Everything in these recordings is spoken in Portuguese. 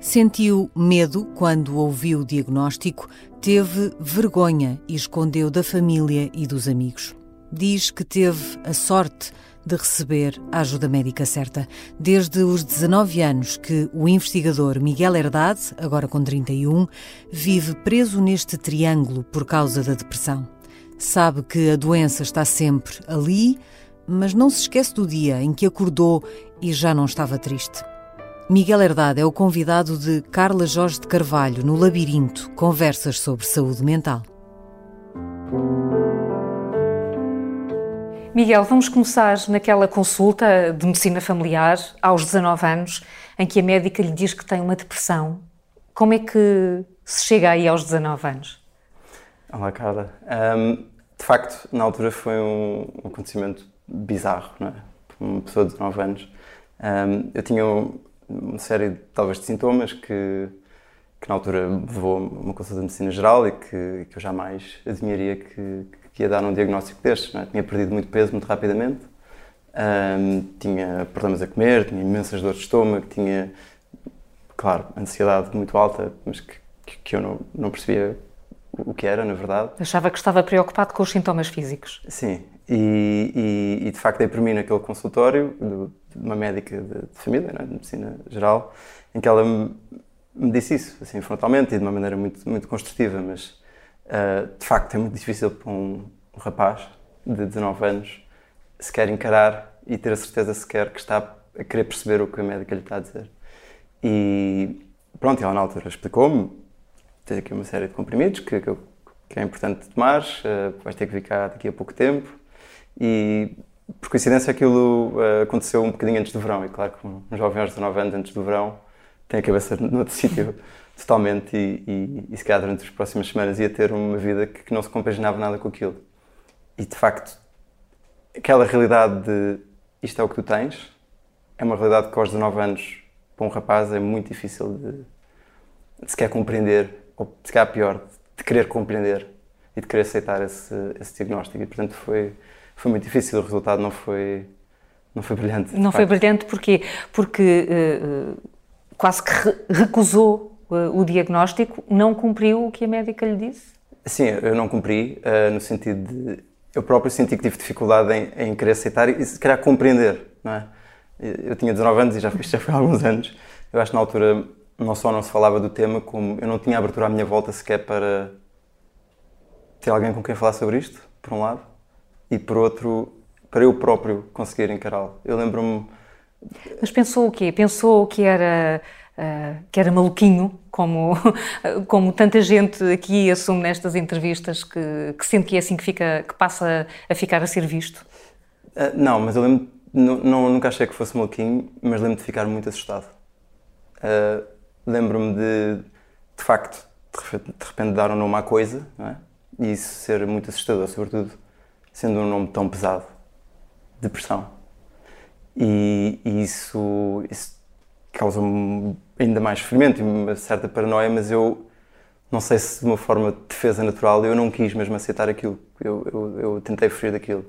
Sentiu medo quando ouviu o diagnóstico, teve vergonha e escondeu da família e dos amigos. Diz que teve a sorte de receber a ajuda médica certa. Desde os 19 anos que o investigador Miguel Herdade, agora com 31, vive preso neste triângulo por causa da depressão. Sabe que a doença está sempre ali, mas não se esquece do dia em que acordou e já não estava triste. Miguel Herdade é o convidado de Carla Jorge de Carvalho no Labirinto Conversas sobre Saúde Mental. Miguel, vamos começar naquela consulta de medicina familiar aos 19 anos, em que a médica lhe diz que tem uma depressão. Como é que se chega aí aos 19 anos? Olá, Carla. Um, de facto, na altura foi um, acontecimento bizarro, não é? Uma pessoa de 19 anos. Um, eu tinha uma série, talvez, de sintomas que, que na altura levou a uma consulta de medicina geral e que, que eu jamais adivinharia que, que ia dar um diagnóstico destes. É? Tinha perdido muito peso muito rapidamente, tinha problemas a comer, tinha imensas dores de estômago, tinha, claro, ansiedade muito alta, mas que, que eu não, não percebia o que era, na verdade. Achava que estava preocupado com os sintomas físicos. Sim, e, e, e de facto dei por mim naquele consultório de uma médica de, de família, é? de medicina geral, em que ela me, disse isso, assim, frontalmente e de uma maneira muito, muito construtiva, mas Uh, de facto, é muito difícil para um, rapaz de 19 anos se quer encarar e ter a certeza sequer que está a querer perceber o que a médica lhe está a dizer. E pronto, ela na altura explicou-me: tens aqui uma série de comprimidos que, que, que é importante tomar, uh, vais ter que ficar daqui a pouco tempo. E por coincidência aquilo uh, aconteceu um bocadinho antes do verão. E claro que um jovem aos 19 anos antes do verão tem a cabeça noutro sítio totalmente e, e, e se calhar durante as próximas semanas ia ter uma vida que, que não se compaginava nada com aquilo. E de facto, aquela realidade de isto é o que tu tens, é uma realidade que aos 19 anos, para um rapaz, é muito difícil de, de se quer compreender, ou se calhar pior, de querer compreender e de querer aceitar esse, esse diagnóstico. E portanto foi, foi muito difícil, o resultado não foi, não foi brilhante. Não foi brilhante porquê? Porque uh, quase que recusou o diagnóstico, não cumpriu o que a médica lhe disse? Sim, eu não cumpri, uh, no sentido de. Eu próprio senti que tive dificuldade em, em querer aceitar e se calhar compreender, não é? Eu tinha 19 anos e já, já foi há alguns anos. Eu acho que na altura não só não se falava do tema, como eu não tinha abertura à minha volta sequer para ter alguém com quem falar sobre isto, por um lado, e por outro, para eu próprio conseguir encará-lo. Eu lembro-me. Mas pensou o quê? Pensou que era uh, que era maluquinho, como, como tanta gente aqui assume nestas entrevistas, que, que sente que é assim que, fica, que passa a ficar a ser visto? Uh, não, mas eu lembro, não, não, nunca achei que fosse maluquinho, mas lembro de ficar muito assustado. Uh, lembro-me de, de facto, de repente dar um nome à coisa, é? e isso ser muito assustador, sobretudo sendo um nome tão pesado. Depressão. E, e isso, isso causa-me ainda mais sofrimento e uma certa paranoia, mas eu não sei se de uma forma de defesa natural eu não quis mesmo aceitar aquilo. Eu, eu, eu tentei fugir daquilo.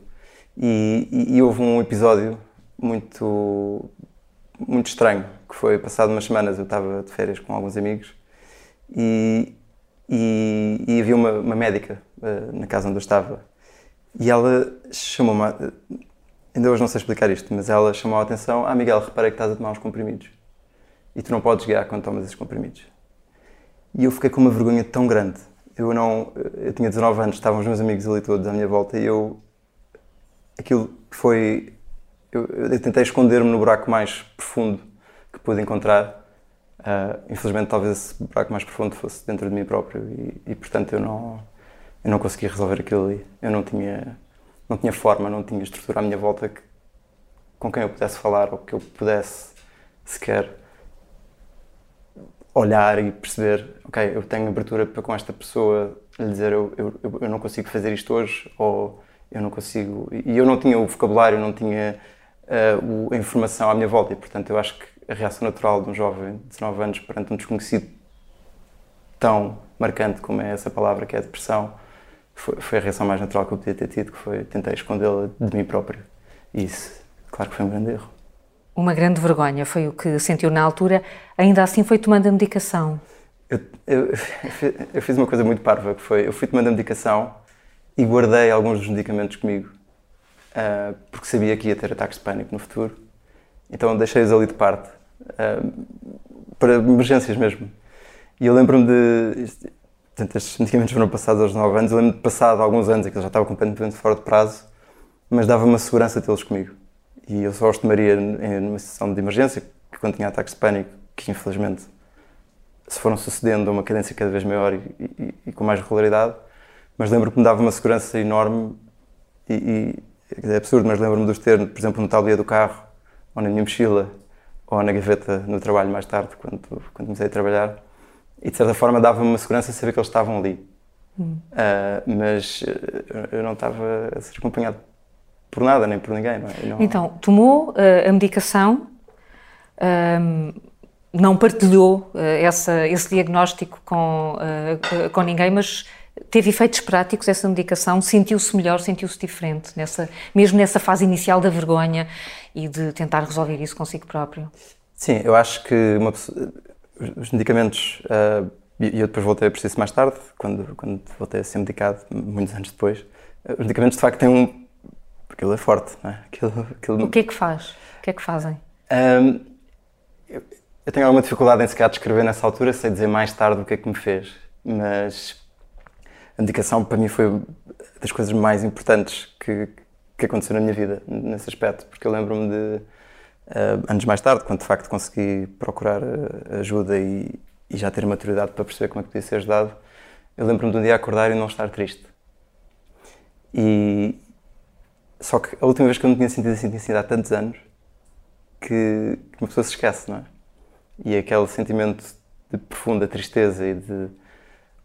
E, e, e, houve um episódio muito, muito estranho, que foi passado umas semanas, eu estava de férias com alguns amigos e, e, e havia uma, uma médica uh, na casa onde eu estava e ela chamou-me, ainda hoje não sei explicar isto, mas ela chamou a atenção, ah Miguel, reparei que estás a tomar uns comprimidos e tu não podes guiar quando tomas esses comprimidos. E eu fiquei com uma vergonha tão grande. Eu não, eu tinha 19 anos, estavam os meus amigos ali todos à minha volta e eu, aquilo foi, eu, eu tentei esconder-me no buraco mais profundo que pude encontrar. Uh, infelizmente, talvez esse buraco mais profundo fosse dentro de mim próprio e, e, portanto, eu não, eu não consegui resolver aquilo ali. Eu não tinha, não tinha forma, não tinha estrutura à minha volta que, com quem eu pudesse falar ou que eu pudesse sequer olhar e perceber, ok, eu tenho abertura para com esta pessoa lhe dizer eu, eu, eu não consigo fazer isto hoje ou eu não consigo. E eu não tinha o vocabulário, não tinha uh, a informação à minha volta e, portanto, eu acho que a reação natural de um jovem de 19 anos perante um desconhecido tão marcante como é essa palavra que é a depressão foi, foi a reação mais natural que eu podia ter tido, que foi tentar escondê-la de mim próprio. E isso, claro que foi um grande erro. Uma grande vergonha foi o que sentiu na altura, ainda assim foi tomando a medicação. Eu, eu, eu fiz uma coisa muito parva, que foi, eu fui tomando a medicação e guardei alguns dos medicamentos comigo, uh, porque sabia que ia ter ataques de pânico no futuro. Então deixei-os ali de parte, uh, para emergências mesmo. E eu lembro-me de. Portanto, estes medicamentos foram passados aos 9 anos. Eu lembro-me de passado alguns anos, eu já estava completamente fora de prazo, mas dava uma segurança tê-los comigo. E eu só os tomaria numa situação de emergência, que quando tinha ataques de pânico, que infelizmente se foram sucedendo a uma cadência cada vez maior e, e, e com mais regularidade, mas lembro que me dava uma segurança enorme e, e é absurdo, mas lembro-me de os ter, por exemplo, no tabuleiro do carro, ou na minha mochila, ou na gaveta no trabalho mais tarde, quando, quando comecei a trabalhar, e de certa forma dava-me uma segurança saber que eles estavam ali. Hum. Uh, mas eu não estava a ser acompanhado por nada, nem por ninguém. Não é? não... Então, tomou uh, a medicação, um, não partilhou uh, essa, esse diagnóstico com, com ninguém, mas teve efeitos práticos essa medicação? Sentiu-se melhor, sentiu-se diferente, nessa, mesmo nessa fase inicial da vergonha e de tentar resolver isso consigo próprio? Sim, eu acho que pessoa, os medicamentos, uh, e eu depois voltei a preciso mais tarde, quando, quando voltei a ser medicado, muitos anos depois, os medicamentos de facto têm um. Aquilo é forte, não é? Aquilo, aquilo... O que é que faz? O que é que fazem? Um, eu tenho alguma dificuldade em sequer descrever nessa altura, sei dizer mais tarde o que é que me fez, mas a medicação para mim foi das coisas mais importantes que, que aconteceu na minha vida, nesse aspecto, porque eu lembro-me de, uh, anos mais tarde, quando de facto consegui procurar uh, ajuda e, e, já ter maturidade para perceber como é que podia ser ajudado, eu lembro-me de um dia acordar e não estar triste. E, só que a última vez que eu não tinha sentido essa intensidade há tantos anos, que, que uma pessoa se esquece, não é? E aquele sentimento de profunda tristeza e de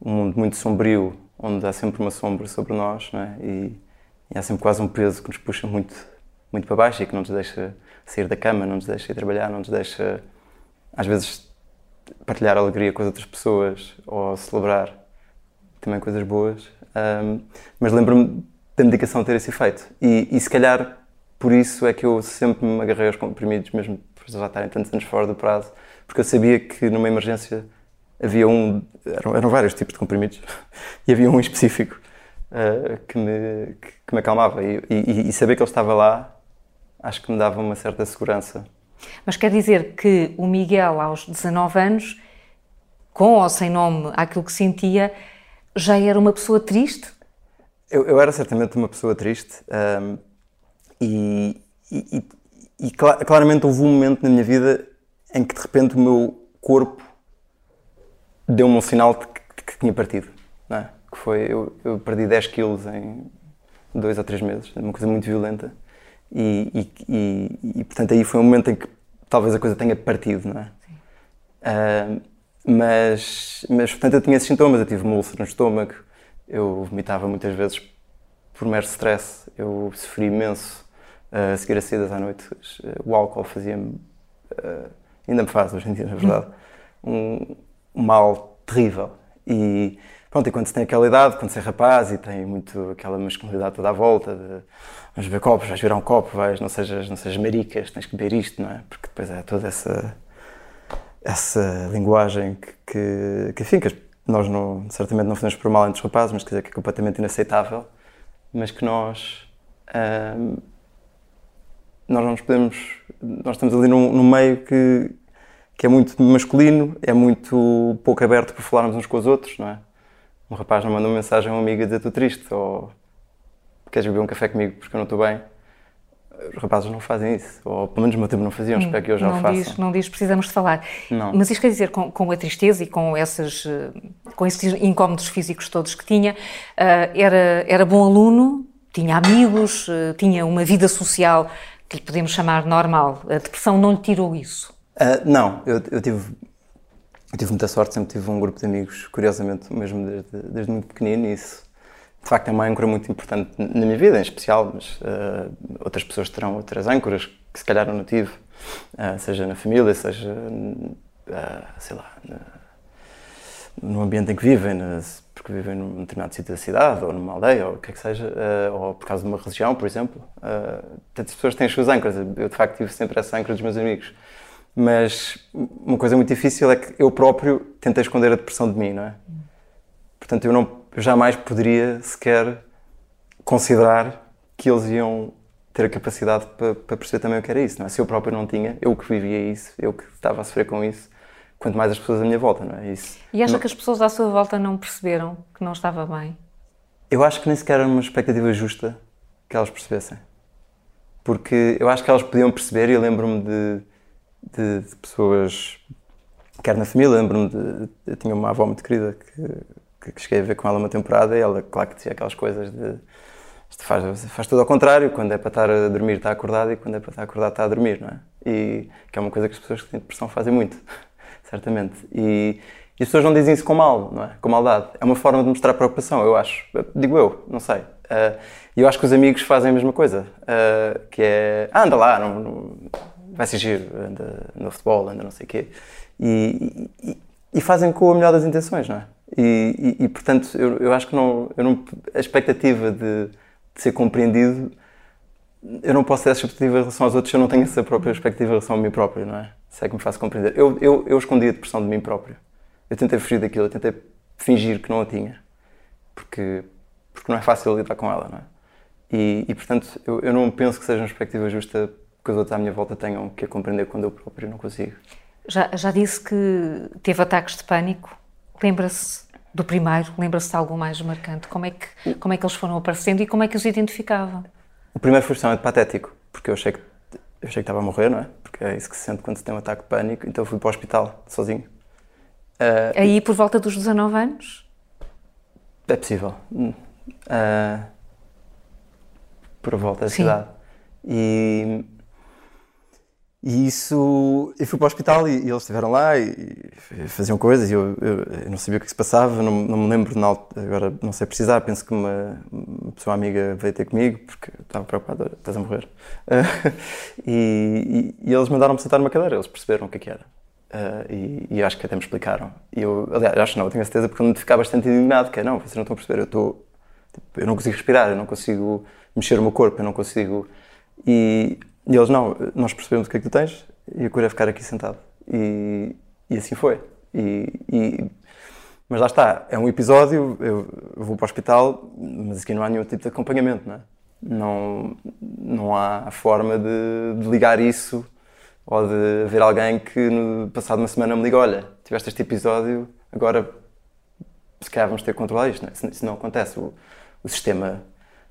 um mundo muito sombrio, onde há sempre uma sombra sobre nós, não é? E, e há sempre quase um peso que nos puxa muito, muito para baixo e que não nos deixa sair da cama, não nos deixa ir trabalhar, não nos deixa, às vezes, partilhar alegria com as outras pessoas ou celebrar também coisas boas. Um, mas lembro-me da medicação ter esse efeito. E, e se calhar por isso é que eu sempre me agarrei aos comprimidos, mesmo por já estarem tantos anos fora do prazo, porque eu sabia que numa emergência havia um, eram, eram vários tipos de comprimidos, e havia um específico uh, que, me, que, que, me acalmava. E, e, e, saber que ele estava lá, acho que me dava uma certa segurança. Mas quer dizer que o Miguel, aos 19 anos, com ou sem nome àquilo que sentia, já era uma pessoa triste? Eu, eu era certamente uma pessoa triste. Um, e, e, e, claramente houve um momento na minha vida em que de repente o meu corpo deu-me um sinal de que, que tinha partido. É? Que foi, eu, eu, perdi 10 quilos em dois ou três meses, uma coisa muito violenta. E, e, e, portanto aí foi um momento em que talvez a coisa tenha partido, não é? Uh, mas, mas portanto eu tinha esses sintomas, eu tive uma úlcera no estômago, eu vomitava muitas vezes por mero stress, eu sofri imenso uh, a seguir a saídas à noite. O álcool fazia-me, uh, ainda me faz hoje em dia, na verdade, um, um mal terrível. E pronto, e quando se tem aquela idade, quando se é rapaz e tem muito aquela masculinidade toda à volta, de vamos beber copos, vais virar um copo, vais, não sejas, não sejas maricas, tens que beber isto, não é? Porque depois é toda essa, essa linguagem que, que, que enfim, que nós não, certamente não fazemos por mal entre os rapazes, mas quer dizer que é completamente inaceitável, mas que nós nós não nos podemos. Nós estamos ali num, num meio que, que é muito masculino, é muito pouco aberto para falarmos uns com os outros, não é? Um rapaz não manda uma mensagem a uma amiga a dizer estou triste, ou queres beber um café comigo porque eu não estou bem. Os rapazes não fazem isso, ou pelo menos no meu tempo não faziam, espero que eu já não o façam. Diz, não diz, precisamos de falar. Não. Mas isto quer dizer, com, com a tristeza e com, essas, eh, com esses incómodos físicos todos que tinha, eh, era, era bom aluno, tinha amigos, eh, tinha uma vida social que lhe podemos chamar normal. A depressão não lhe tirou isso? Uh, não, eu, eu, tive, eu tive muita sorte, sempre tive um grupo de amigos, curiosamente, mesmo desde, desde muito pequenino, e isso de facto é uma âncora muito importante na minha vida, em especial, mas uh, outras pessoas terão outras âncoras que se calhar eu não tive, uh, seja na família, seja, sei lá, no ambiente em que vivem, porque vivem num determinado sítio da cidade, ou numa aldeia, ou o que é que seja, uh, ou por causa de uma religião, por exemplo. Uh, tantas pessoas têm as suas âncoras. Eu, de facto, tive sempre essa âncora dos meus amigos. Mas uma coisa muito difícil é que eu próprio tentei esconder a depressão de mim, não é? Portanto, eu, não, eu jamais poderia sequer considerar que eles iam ter a capacidade para, para, perceber também o que era isso, não é? Se eu próprio não tinha, eu que vivia isso, eu que estava a sofrer com isso, quanto mais as pessoas à minha volta, não é? Isso, e acha não... que as pessoas à sua volta não perceberam que não estava bem? Eu acho que nem sequer era uma expectativa justa que elas percebessem. Porque eu acho que elas podiam perceber, e eu lembro-me de, de, de, pessoas, quer na família, lembro-me de. Eu tinha uma avó muito querida que, que cheguei a ver com ela uma temporada e ela, claro que dizia aquelas coisas de isto faz, faz tudo ao contrário, quando é para estar a dormir está acordado e quando é para estar acordado está a dormir, não é? E que é uma coisa que as pessoas que têm depressão fazem muito, certamente. E, e, as pessoas não dizem isso com mal, não é? Com maldade. É uma forma de mostrar preocupação, eu acho. Digo eu, não sei. Uh, e eu acho que os amigos fazem a mesma coisa, uh, que é, ah, anda lá, não, não, vai se giro, anda no futebol, anda não sei o quê. E, e, e, fazem com a melhor das intenções, não é? E, e, portanto, eu, eu acho que não, eu não, a expectativa de de ser compreendido, eu não posso ter essa expectativa em relação aos outros se eu não tenho essa própria expectativa em relação a mim próprio, não é? Se é que me faço compreender. Eu, eu, eu escondi a depressão de mim próprio. Eu tentei fugir daquilo, eu tentei fingir que não a tinha. Porque, porque não é fácil lidar com ela, não é? E, e portanto, eu, eu não penso que seja uma perspectiva justa que os outros à minha volta tenham que a compreender quando eu próprio não consigo. Já, já disse que teve ataques de pânico. Lembra-se do primeiro? Lembra-se de algo mais marcante? Como é, que, como é que eles foram aparecendo e como é que os identificava? O primeiro foi extremamente patético, porque eu achei, que, eu achei que estava a morrer, não é? Porque é isso que se sente quando se tem um ataque de pânico, então fui para o hospital, sozinho. Uh, Aí por volta dos 19 anos? É possível. Uh, por volta da cidade. E e isso, eu fui para o hospital e, e eles estiveram lá e, e, faziam coisas e eu, eu, eu, não sabia o que se passava, não, não me lembro, na, agora não sei precisar, penso que uma, uma, pessoa amiga veio ter comigo porque estava preocupada, estás a morrer. Uh, e, e, eles mandaram-me sentar numa cadeira, eles perceberam o que, é que era. Uh, e, acho que até me explicaram. E eu, aliás, acho não, eu tenho a certeza porque eu me ficar bastante indignado, que é, não, vocês não estão a perceber, eu estou, tipo, eu não consigo respirar, eu não consigo mexer o meu corpo, eu não consigo... E e eles, não, nós percebemos o que é que tu tens e a cura é ficar aqui sentado. E, e assim foi. E, e, mas lá está, é um episódio, eu, vou para o hospital, mas aqui não há nenhum tipo de acompanhamento, não é? Não, não há forma de, de ligar isso ou de haver alguém que no passado uma semana me liga, olha, tiveste este episódio, agora se calhar vamos ter que controlar isto. Não é? Isso não acontece. O, o sistema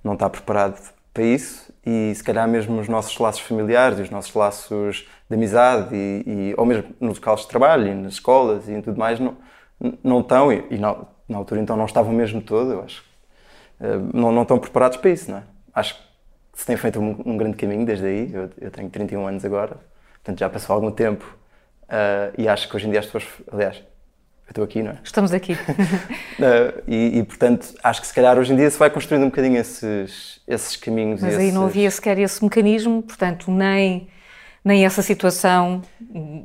não está preparado para isso e se calhar mesmo os nossos laços familiares e os nossos laços de amizade e, e ou mesmo nos locais de trabalho e nas escolas e tudo mais não, não estão e, e na, na, altura então não estavam mesmo todo, eu acho. Uh, não, não estão preparados para isso, não é? Acho que se tem feito um, um grande caminho desde aí, eu, eu, tenho 31 anos agora, portanto já passou algum tempo uh, e acho que hoje em dia as pessoas, aliás, estou aqui, não é? Estamos aqui. e, e, portanto, acho que se calhar hoje em dia se vai construindo um bocadinho esses, esses caminhos. Mas aí esses... não havia sequer esse mecanismo, portanto, nem, nem essa situação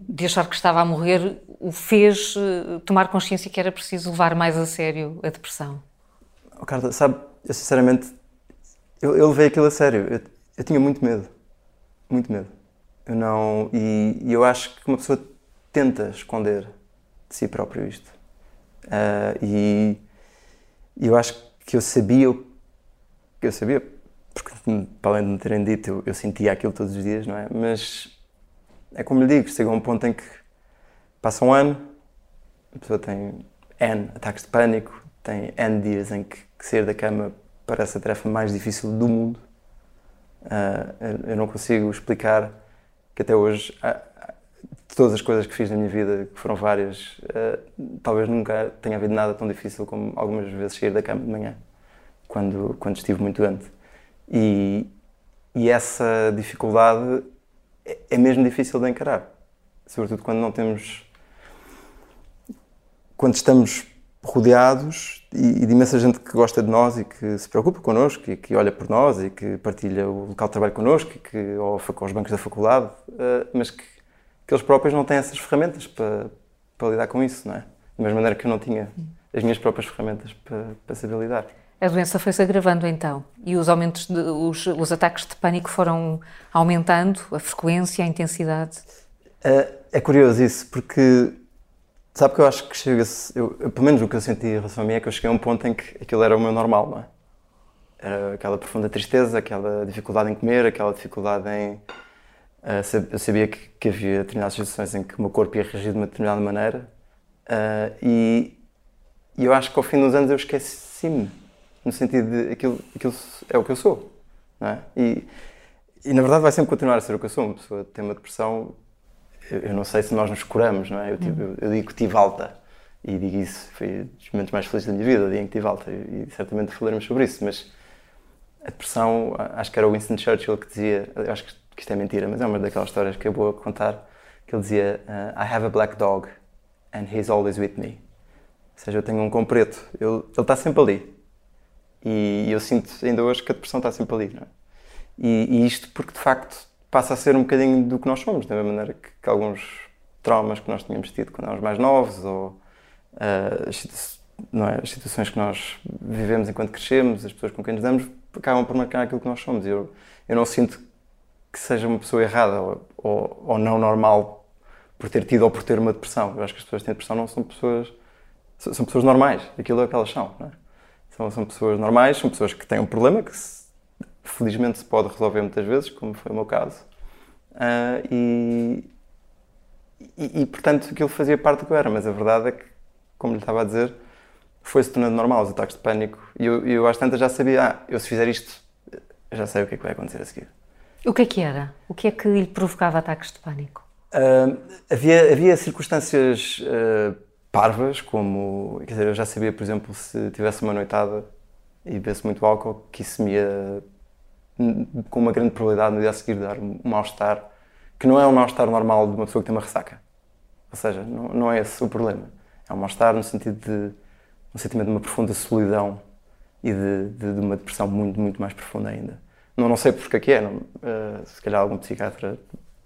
de achar que estava a morrer o fez uh, tomar consciência que era preciso levar mais a sério a depressão. Oh, Carla, sabe, eu sinceramente, eu, eu levei aquilo a sério. Eu, eu tinha muito medo. Muito medo. Eu não. E, e eu acho que uma pessoa tenta esconder de si próprio isto. Uh, e eu acho que eu sabia eu sabia, porque para além de me terem dito, eu, eu, sentia aquilo todos os dias, não é? Mas é como lhe digo, chega a um ponto em que passa um ano, a pessoa tem N ataques de pânico, tem N dias em que, que sair da cama parece a tarefa mais difícil do mundo. Uh, eu não consigo explicar que até hoje de todas as coisas que fiz na minha vida, que foram várias, uh, talvez nunca tenha havido nada tão difícil como algumas vezes sair da cama de manhã, quando, quando estive muito doente. E, e essa dificuldade é, é mesmo difícil de encarar, sobretudo quando não temos. quando estamos rodeados e, de imensa gente que gosta de nós e que se preocupa connosco e que olha por nós e que partilha o local de trabalho connosco e que ou com os bancos da faculdade, uh, mas que que eles próprios não têm essas ferramentas para, para lidar com isso, não é? Da mesma maneira que eu não tinha as minhas próprias ferramentas para, para saber lidar. A doença foi-se agravando então e os aumentos, de, os, os, ataques de pânico foram aumentando, a frequência, a intensidade? É, é curioso isso, porque sabe que eu acho que chega-se, pelo menos o que eu senti em relação a mim é que eu cheguei a um ponto em que aquilo era o meu normal, não é? Era aquela profunda tristeza, aquela dificuldade em comer, aquela dificuldade em. Uh, eu sabia que, que, havia determinadas situações em que o meu corpo ia reagir de uma determinada maneira e, e, eu acho que ao fim dos anos eu esqueci-me, no sentido de aquilo, aquilo é o que eu sou. Não é? e, e na verdade vai sempre continuar a ser o que eu sou. Uma pessoa tem uma depressão, eu, eu não sei se nós nos curamos, não é? Eu, tive, eu, eu digo que tive alta e digo isso, foi um dos momentos mais felizes da minha vida, o dia em que tive alta e, e certamente falaremos sobre isso, mas a depressão, acho que era o Winston Churchill que dizia, acho que isto é mentira, mas é uma daquelas histórias que é boa contar, que ele dizia uh, I have a black dog and he's always with me. Ou seja, eu tenho um cão preto, ele, ele está sempre ali. E, eu sinto ainda hoje que a depressão está sempre ali. É? e, e, isto porque de facto passa a ser um bocadinho do que nós somos, da mesma maneira que, que alguns traumas que nós tínhamos tido quando éramos mais novos, ou uh, não é? as situações que nós vivemos enquanto crescemos, as pessoas com quem nos damos, acabam por marcar aquilo que nós somos. Eu, eu não sinto que seja uma pessoa errada ou, ou, ou, não normal por ter tido ou por ter uma depressão. Eu acho que as pessoas que têm depressão não são pessoas. São pessoas normais. Aquilo é o que elas são. É? São, são pessoas normais, são pessoas que têm um problema que se, felizmente se pode resolver muitas vezes, como foi o meu caso. Uh, e, e, e, portanto aquilo fazia parte do que eu era, mas a verdade é que, como lhe estava a dizer, foi-se tornando normal os ataques de pânico. E eu, eu às tantas já sabia, ah, eu se fizer isto, já sei o que é que vai acontecer a seguir. O que é que era? O que é que lhe provocava ataques de pânico? Uh, havia, havia circunstâncias uh, parvas, como, quer dizer, eu já sabia, por exemplo, se tivesse uma noitada e bebesse muito álcool, que isso me ia, com uma grande probabilidade, no dia a seguir dar um mal-estar, que não é um mal-estar normal de uma pessoa que tem uma ressaca. Ou seja, não, não é esse o problema. É um mal-estar no sentido de um sentimento de uma profunda solidão e de, de, de uma depressão muito, muito mais profunda ainda. Não, não sei porque é que é, não, uh, se calhar algum psiquiatra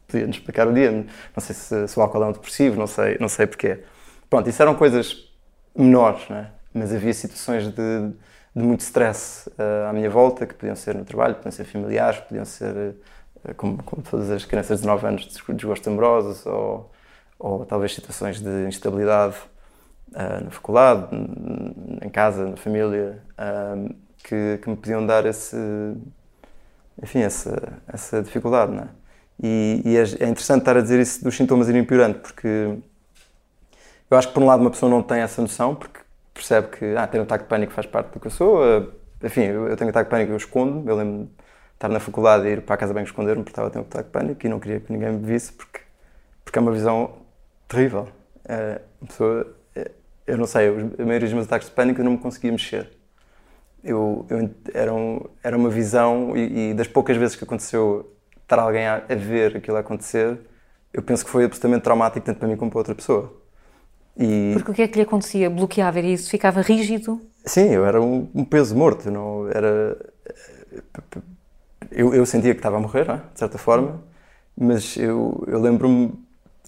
podia-nos explicar o dia, não sei se, se, o álcool é um depressivo, não sei, não sei porquê. Pronto, isso eram coisas menores, né? mas havia situações de, de muito stress uh, à minha volta, que podiam ser no trabalho, podiam ser familiares, podiam ser, uh, como, como, todas as crianças de 9 anos, de desgostos amorosos, ou, ou talvez situações de instabilidade uh, na faculdade, em casa, na família, que, que, me podiam dar esse, enfim, essa, essa dificuldade, não é? E, e é, é, interessante estar a dizer isso dos sintomas irem piorando, porque eu acho que por um lado uma pessoa não tem essa noção, porque percebe que ah, ter um ataque de pânico faz parte do que eu sou. Uh, enfim, eu, tenho um ataque de pânico, eu escondo. Eu lembro de estar na faculdade e ir para a casa bem esconder-me porque estava a ter um ataque de pânico e não queria que ninguém me visse, porque, porque é uma visão terrível. Uma pessoa eu não sei, a maioria dos meus ataques de pânico eu não me conseguia mexer. Eu, eu era, um, era uma visão e, e, das poucas vezes que aconteceu estar alguém a, a, ver aquilo acontecer, eu penso que foi absolutamente traumático tanto para mim como para outra pessoa. E... Porque o que é que lhe acontecia? Bloqueava isso? Ficava rígido? Sim, eu era um, um peso morto. não era... Eu, eu, sentia que estava a morrer, é? de certa forma, mas eu, eu lembro-me,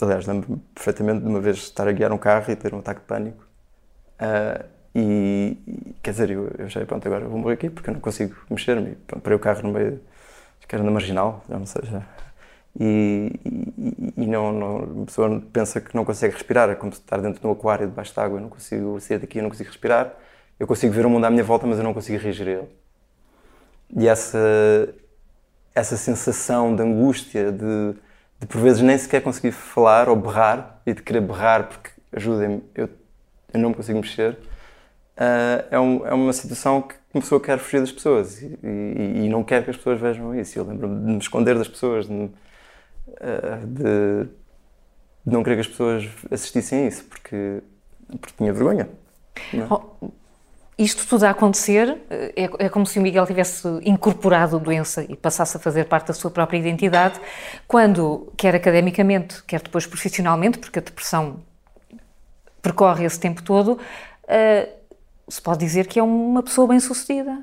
aliás, lembro-me perfeitamente de uma vez estar a guiar um carro e ter um ataque de pânico Uh, e, quer dizer, eu, eu achei, pronto, agora vou morrer aqui porque eu não consigo mexer-me. Parei o carro no meio, acho que era na marginal, já não sei já. E, e, e não, não, a pessoa pensa que não consegue respirar, é como estar dentro de um aquário debaixo de água, eu não consigo sair daqui, eu não consigo respirar. Eu consigo ver o mundo à minha volta, mas eu não consigo reagir a ele. E essa, essa sensação de angústia, de, de por vezes nem sequer conseguir falar ou berrar, e de querer berrar porque ajudem-me, eu eu não me consigo mexer, uh, é, um, é, uma situação que uma pessoa quer fugir das pessoas e, e, e não quer que as pessoas vejam isso. Eu lembro-me de me esconder das pessoas, de, uh, de, de, não querer que as pessoas assistissem a isso, porque, porque tinha vergonha. É? Oh, isto tudo a acontecer é, é, como se o Miguel tivesse incorporado a doença e passasse a fazer parte da sua própria identidade, quando, quer academicamente, quer depois profissionalmente, porque a depressão percorre esse tempo todo, uh, se pode dizer que é uma pessoa bem-sucedida.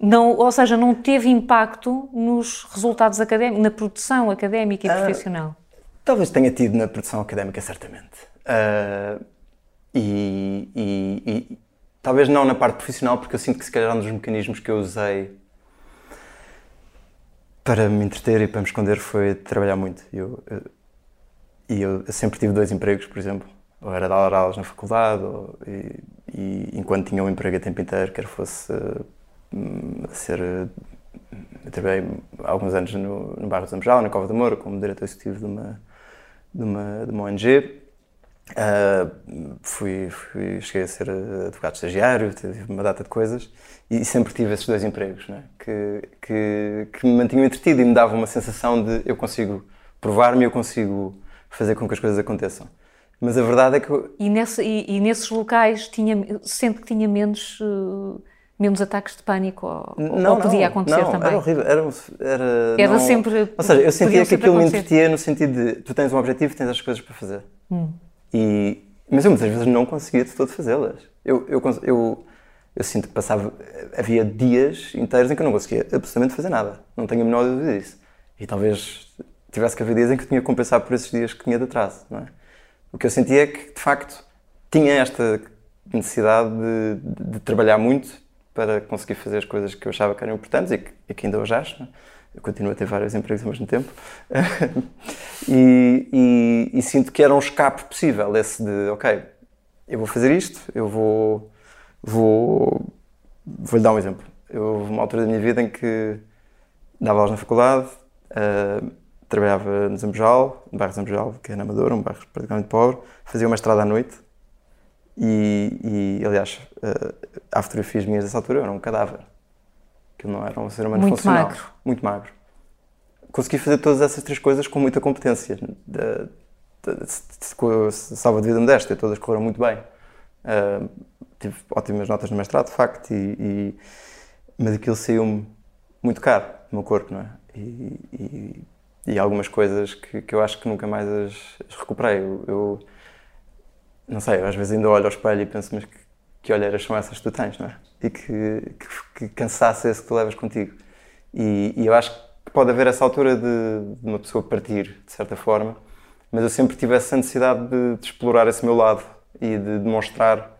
Não, ou seja, não teve impacto nos resultados académicos, na produção académica e uh, profissional. Talvez tenha tido na produção académica, certamente. Uh, e, e, e, talvez não na parte profissional, porque eu sinto que se calhar um dos mecanismos que eu usei para me entreter e para me esconder foi trabalhar muito. Eu, eu, e eu sempre tive dois empregos, por exemplo. Ou era dar aulas na faculdade, ou, e, e, enquanto tinha um emprego a tempo inteiro, quer fosse uh, ser. Uh, eu trabalhei alguns anos no, no bairro de Zambojal, na Cova de Moura, como diretor executivo de uma, de uma, de uma ONG. Uh, fui, fui, cheguei a ser advogado estagiário, tive uma data de coisas e sempre tive esses dois empregos né? que, que, que, me mantinham entretido e me davam uma sensação de eu consigo provar-me, eu consigo fazer com que as coisas aconteçam. Mas a verdade é que. Eu... E, nesse, e, e, nesses locais tinha, sente que tinha menos. Uh, menos ataques de pânico ou, não, ou podia não, acontecer não, também? Era horrível, era, era, era não... sempre. Ou seja, eu sentia que aquilo me entretia no sentido de tu tens um objetivo tens as coisas para fazer. Hum. E, mas eu muitas vezes não conseguia de todo fazê-las. Eu, eu, eu, eu, sinto que passava. Havia dias inteiros em que eu não conseguia absolutamente fazer nada. Não tenho a menor dúvida disso. E talvez tivesse que haver dias em que tinha que compensar por esses dias que tinha de atraso. Não é? O que eu sentia é que, de facto, tinha esta necessidade de, de, trabalhar muito para conseguir fazer as coisas que eu achava que eram importantes e que, e que ainda hoje acho. É? Eu continuo a ter vários empregos ao mesmo tempo. e, e, e, sinto que era um escape possível, esse de, ok, eu vou fazer isto, eu vou. Vou. Vou-lhe dar um exemplo. Eu, houve uma altura da minha vida em que dava aulas na faculdade, uh, trabalhava no Zambojal, no bairro de Zambojal, que é na Amadora, um bairro praticamente pobre, fazia uma estrada à noite e, e aliás, uh, há fotografias minhas dessa altura, eu era um cadáver. Aquilo não era um ser humano muito funcional. Magro. Muito magro. Consegui fazer todas essas três coisas com muita competência. De, de, de, salva de vida modesta, todas correram muito bem. Uh, tive ótimas notas no mestrado, de facto, e, e mas aquilo saiu-me muito caro no meu corpo, não é? E, e, e algumas coisas que, que, eu acho que nunca mais as, as recuperei. Eu, eu, não sei, às vezes ainda olho ao espelho e penso, mas que, que olheiras são essas que tu tens, não é? E que, que, que cansaço é esse que tu levas contigo. E, e, eu acho que pode haver essa altura de, de, uma pessoa partir, de certa forma, mas eu sempre tive essa necessidade de, de explorar esse meu lado e de demonstrar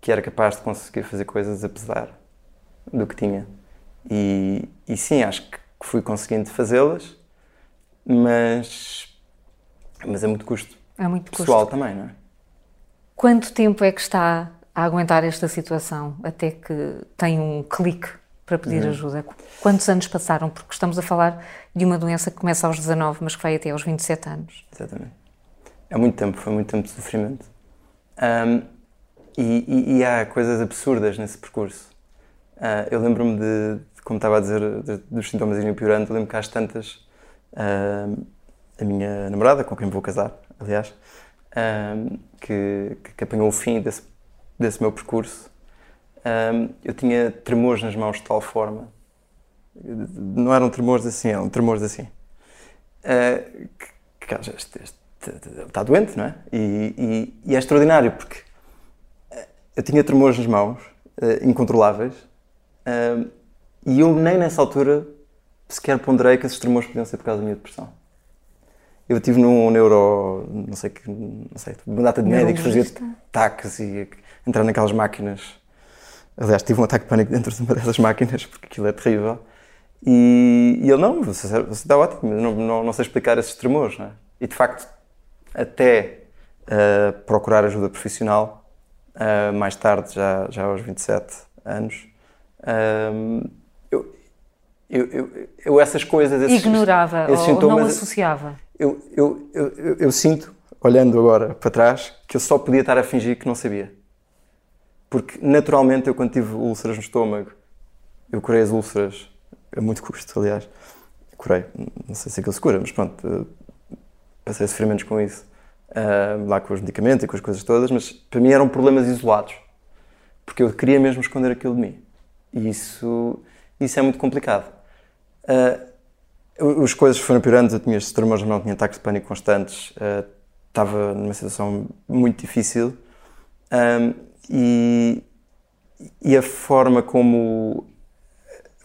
que era capaz de conseguir fazer coisas apesar do que tinha. E, e sim, acho que fui conseguindo fazê-las, mas, mas é muito custo. É muito pessoal custo. também, não é? Quanto tempo é que está a aguentar esta situação até que tem um clique para pedir uhum. ajuda? Quantos anos passaram? Porque estamos a falar de uma doença que começa aos 19, mas que vai até aos 27 anos. Exatamente. É muito tempo, foi muito tempo de sofrimento. Um, e, e, e, há coisas absurdas nesse percurso. Uh, eu lembro-me de, de, como estava a dizer, de, dos sintomas irem piorando, lembro que às tantas, uh, a minha namorada, com quem vou casar, aliás, uh, que, que apanhou o fim desse, desse meu percurso, eu tinha tremores nas mãos de tal forma, não eram tremores assim, eram tremores assim, que, que este, este, está doente, não é? E, e, e é extraordinário porque eu tinha tremores nas mãos, uh, incontroláveis, uh, e eu nem nessa altura sequer ponderei que esses tremores podiam ser por causa da minha depressão. Eu estive num neuro, não sei, que, não sei, uma data de médicos, fazia ataques e entrar naquelas máquinas. Aliás, tive um ataque de pânico dentro de uma dessas máquinas, porque aquilo é terrível. E, e ele, não, você, você está ótimo, não, não, não sei explicar esses tremores, não é? E de facto, até uh, procurar ajuda profissional, Uh, mais tarde, já, já aos 27 anos, uh, eu, eu, eu, essas coisas. Esses, Ignorava esses ou sintomas, não associava? Eu, eu, eu, eu, sinto, olhando agora para trás, que eu só podia estar a fingir que não sabia. Porque naturalmente, eu quando tive úlceras no estômago, eu curei as úlceras a muito custo, aliás. Curei, não sei se aquilo se cura, mas pronto, passei sofrimentos com isso uh, lá com os medicamentos e com as coisas todas, mas para mim eram problemas isolados, porque eu queria mesmo esconder aquilo de mim. E isso, isso é muito complicado. Uh, as coisas foram piorando, eu tinha estes não tinha ataques de pânico constantes, uh, estava numa situação muito difícil. Um, e, e a forma como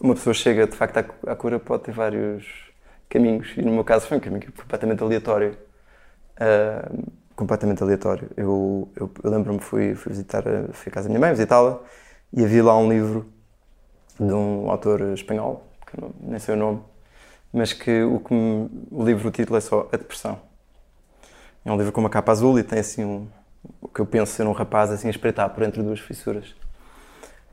uma pessoa chega de facto à, à cura pode ter vários caminhos. E no meu caso foi um caminho completamente aleatório. Uh, completamente aleatório. Eu, eu, eu lembro-me, fui, fui visitar, fui casa da minha mãe, visitá-la, e havia lá um livro de um autor espanhol, que não, nem sei o nome, mas que o, que o livro, o título é só A Depressão. É um livro com uma capa azul e tem assim um, o que eu penso ser um rapaz assim a espreitar por entre duas fissuras.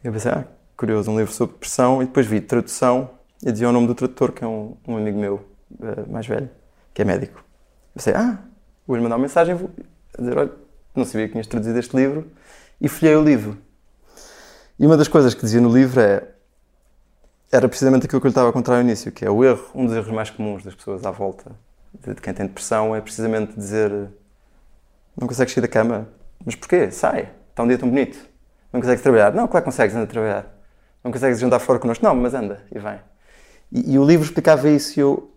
Eu pensei, ah, curioso, um livro sobre depressão, e depois vi tradução e dizia o nome do tradutor, que é um, um amigo meu uh, mais velho, que é médico. Eu pensei, ah, vou-lhe mandar uma mensagem, vou dizer, olha, não sabia que tinhas traduzido este livro, e folhei o livro. E uma das coisas que dizia no livro é, era precisamente aquilo que eu lhe estava a contar ao início, que é o erro, um dos erros mais comuns das pessoas à volta de, quem tem depressão é precisamente dizer não consegues sair da cama, mas porquê? Sai, está um dia tão bonito. Não consegues trabalhar? Não, claro que consegues, anda a trabalhar. Não consegues jantar fora connosco? Não, mas anda e vem. E, e o livro explicava isso e eu,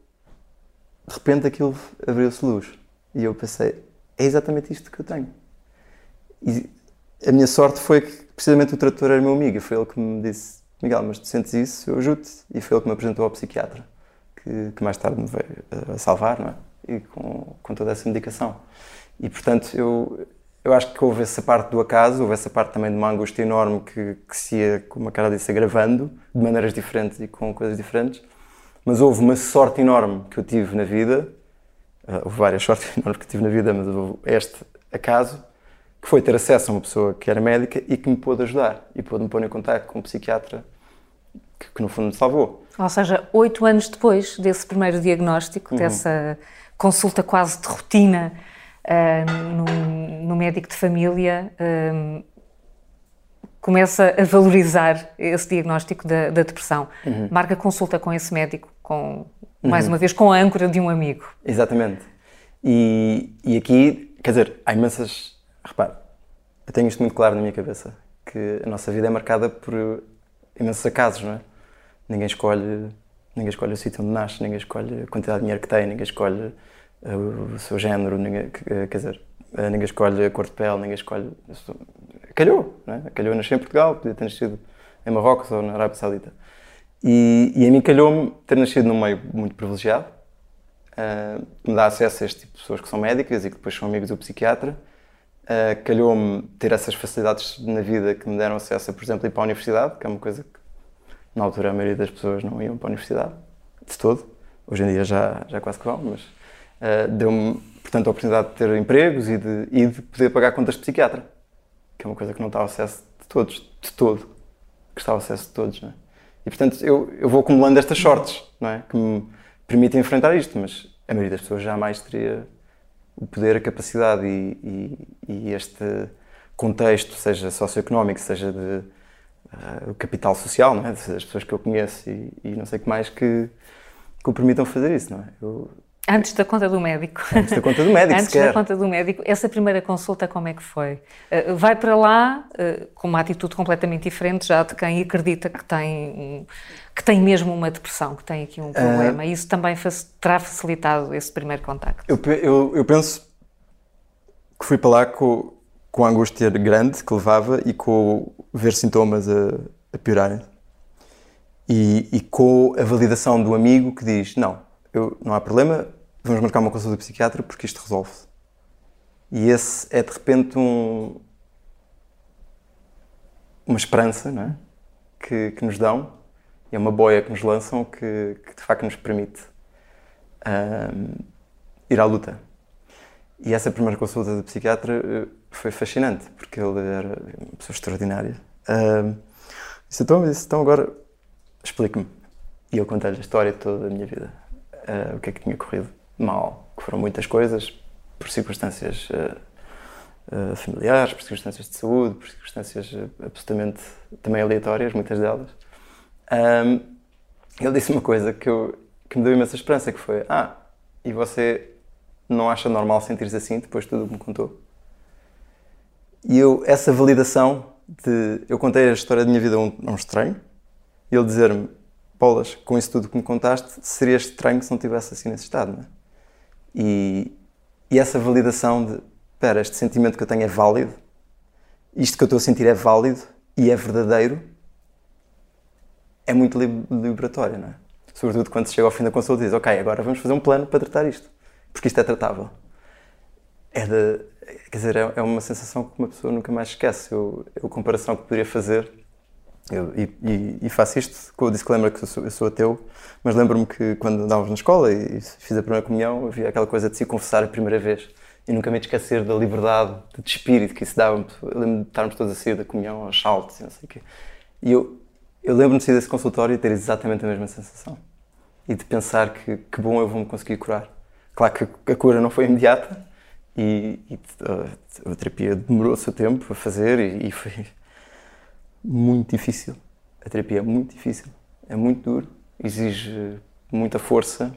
de repente, aquilo abriu-se luz. E eu pensei, é exatamente isto que eu tenho. E a minha sorte foi que precisamente o tradutor era meu amigo e foi ele que me disse Miguel, mas tu sentes isso, eu ajudo-te. E foi ele que me apresentou ao psiquiatra, que, que mais tarde me veio a salvar, não é? E com, com toda essa medicação. E, portanto, eu, eu acho que houve essa parte do acaso, houve essa parte também de uma angústia enorme que, que se ia, como a cara disse, agravando, de maneiras diferentes e com coisas diferentes. Mas houve uma sorte enorme que eu tive na vida, uh, houve várias sortes enormes que tive na vida, mas houve este acaso, que foi ter acesso a uma pessoa que era médica e que me pôde ajudar e pôde me pôr em contato com um psiquiatra que, que, no fundo me salvou. Ou seja, oito anos depois desse primeiro diagnóstico, uhum. dessa consulta quase de rotina uh, no, médico de família, uh, começa a valorizar esse diagnóstico da, da depressão. Uhum. Marca consulta com esse médico, com, mais uhum. uma vez, com a âncora de um amigo. Exatamente. E, e aqui, quer dizer, há imensas Repare, eu tenho isto muito claro na minha cabeça, que a nossa vida é marcada por imensos acasos, não é? Ninguém escolhe, ninguém escolhe o sítio onde nasce, ninguém escolhe a quantidade de dinheiro que tem, ninguém escolhe uh, o seu género, ninguém, uh, quer dizer, uh, ninguém escolhe a cor de pele, ninguém escolhe... Calhou, não é? Calhou nascer em Portugal, podia ter nascido em Marrocos ou na Arábia Saudita. E, e a mim calhou-me ter nascido num meio muito privilegiado, que me dá acesso a este tipo de pessoas que são médicas e que depois são amigos do psiquiatra, Uh, Calhou-me ter essas facilidades na vida que me deram acesso a, por exemplo, ir para a universidade, que é uma coisa que na altura a maioria das pessoas não iam para a universidade, de todo. Hoje em dia já, já quase que vão, mas uh, deu-me, portanto, a oportunidade de ter empregos e de, e de poder pagar contas de psiquiatra, que é uma coisa que não está ao acesso de todos, de todo, que está ao acesso de todos, não é? E, portanto, eu, eu vou acumulando estas sortes, não é? Que me permitem enfrentar isto, mas a maioria das pessoas jamais teria o poder, a capacidade e, e, e este contexto, seja socioeconómico, seja de uh, capital social, não é? as pessoas que eu conheço e, e, não sei o que mais que, que o permitam fazer isso, não é? Eu, Antes da conta do médico. Antes da conta do médico, Antes da conta do médico. Essa primeira consulta, como é que foi? Uh, vai para lá uh, com uma atitude completamente diferente já de quem acredita que tem, que tem mesmo uma depressão, que tem aqui um problema. Uh, Isso também terá facilitado esse primeiro contacto? Eu, eu, eu, penso que fui para lá com, com a angústia grande que levava e com ver sintomas a, a piorarem. E, e com a validação do amigo que diz, não, eu, não há problema, vamos marcar uma consulta de psiquiatra porque isto resolve-se. E esse é de repente um, uma esperança não é? que, que nos dão, e é uma boia que nos lançam que, que de facto nos permite um, ir à luta. E essa primeira consulta de psiquiatra eh, foi fascinante, porque ele era uma pessoa extraordinária. Um, disse, então, disse, então agora explique-me. E eu contei-lhe a história toda da minha vida uh, o que é que tinha corrido mal, que foram muitas coisas, por circunstâncias uh, uh, familiares, por circunstâncias de saúde, por circunstâncias absolutamente também aleatórias, muitas delas. Um, ele disse uma coisa que, eu, que me deu imensa esperança, que foi, ah, e você não acha normal sentir-se assim depois de tudo o que me contou? E eu, essa validação de... Eu contei a história da minha vida a um, a um estranho, e ele dizer-me, bolas, com isso tudo que me contaste, seria estranho se não tivesse assim nesse estado, não é? E, e essa validação de, espera, este sentimento que eu tenho é válido, isto que eu estou a sentir é válido e é verdadeiro, é muito liberatório, não é? Sobretudo quando se chega ao fim da consulta e diz, ok, agora vamos fazer um plano para tratar isto, porque isto é tratável. É de, quer dizer, é, é uma sensação que uma pessoa nunca mais esquece. Eu, a comparação que poderia fazer, eu, e, e, faço isto com o disclaimer que eu sou, eu sou ateu, mas lembro-me que quando andávamos na escola e, fiz a primeira comunhão, havia aquela coisa de se confessar a primeira vez e nunca me esquecer da liberdade de espírito que isso dava. Eu lembro de estarmos todos a sair da comunhão aos saltos e não sei o quê. E eu, eu lembro-me de sair desse consultório e ter exatamente a mesma sensação. E de pensar que, que bom eu vou-me conseguir curar. Claro que a cura não foi imediata e, e a, a, terapia demorou o seu tempo a fazer e, e foi muito difícil. A terapia é muito difícil, é muito duro, exige muita força,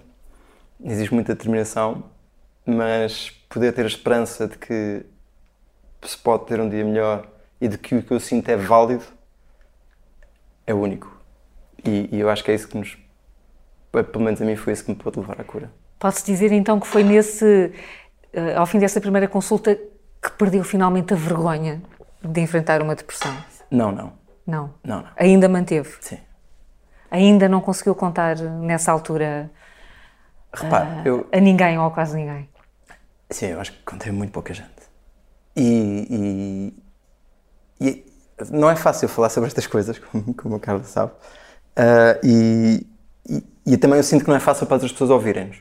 exige muita determinação, mas poder ter a esperança de que se pode ter um dia melhor e de que o que eu sinto é válido é único. E, e eu acho que é isso que nos. Pelo menos a mim foi isso que me pôde levar à cura. Pode-se dizer então que foi nesse. Eh, ao fim dessa primeira consulta que perdeu finalmente a vergonha de enfrentar uma depressão? Não, não. Não? Não, não. Ainda manteve? Sim. Ainda não conseguiu contar nessa altura Repare, a, eu... a ninguém ou quase ninguém? Sim, eu acho que contei muito pouca gente. E, e, e, não é fácil falar sobre estas coisas, como, como o Carlos sabe. Uh, e, e, também eu sinto que não é fácil para outras pessoas ouvirem-nos.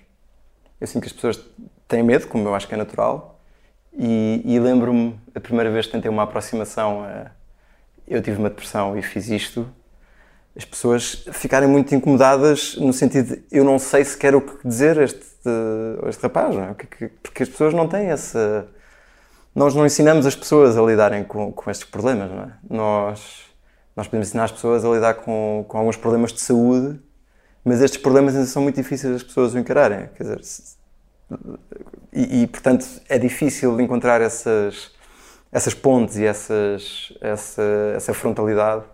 Eu sinto que as pessoas têm medo, como eu acho que é natural. E, lembro-me, a primeira vez que tentei uma aproximação, a, eu tive uma depressão e fiz isto, as pessoas ficarem muito incomodadas no sentido de eu não sei sequer o que dizer a este, este rapaz, não é? Porque, porque, as pessoas não têm essa. Nós não ensinamos as pessoas a lidarem com, com estes problemas, não é? Nós, nós podemos ensinar as pessoas a lidar com, com alguns problemas de saúde, mas estes problemas ainda são muito difíceis das pessoas o encararem. Quer dizer, e, e, portanto é difícil encontrar essas, essas pontes e essas, essa, essa frontalidade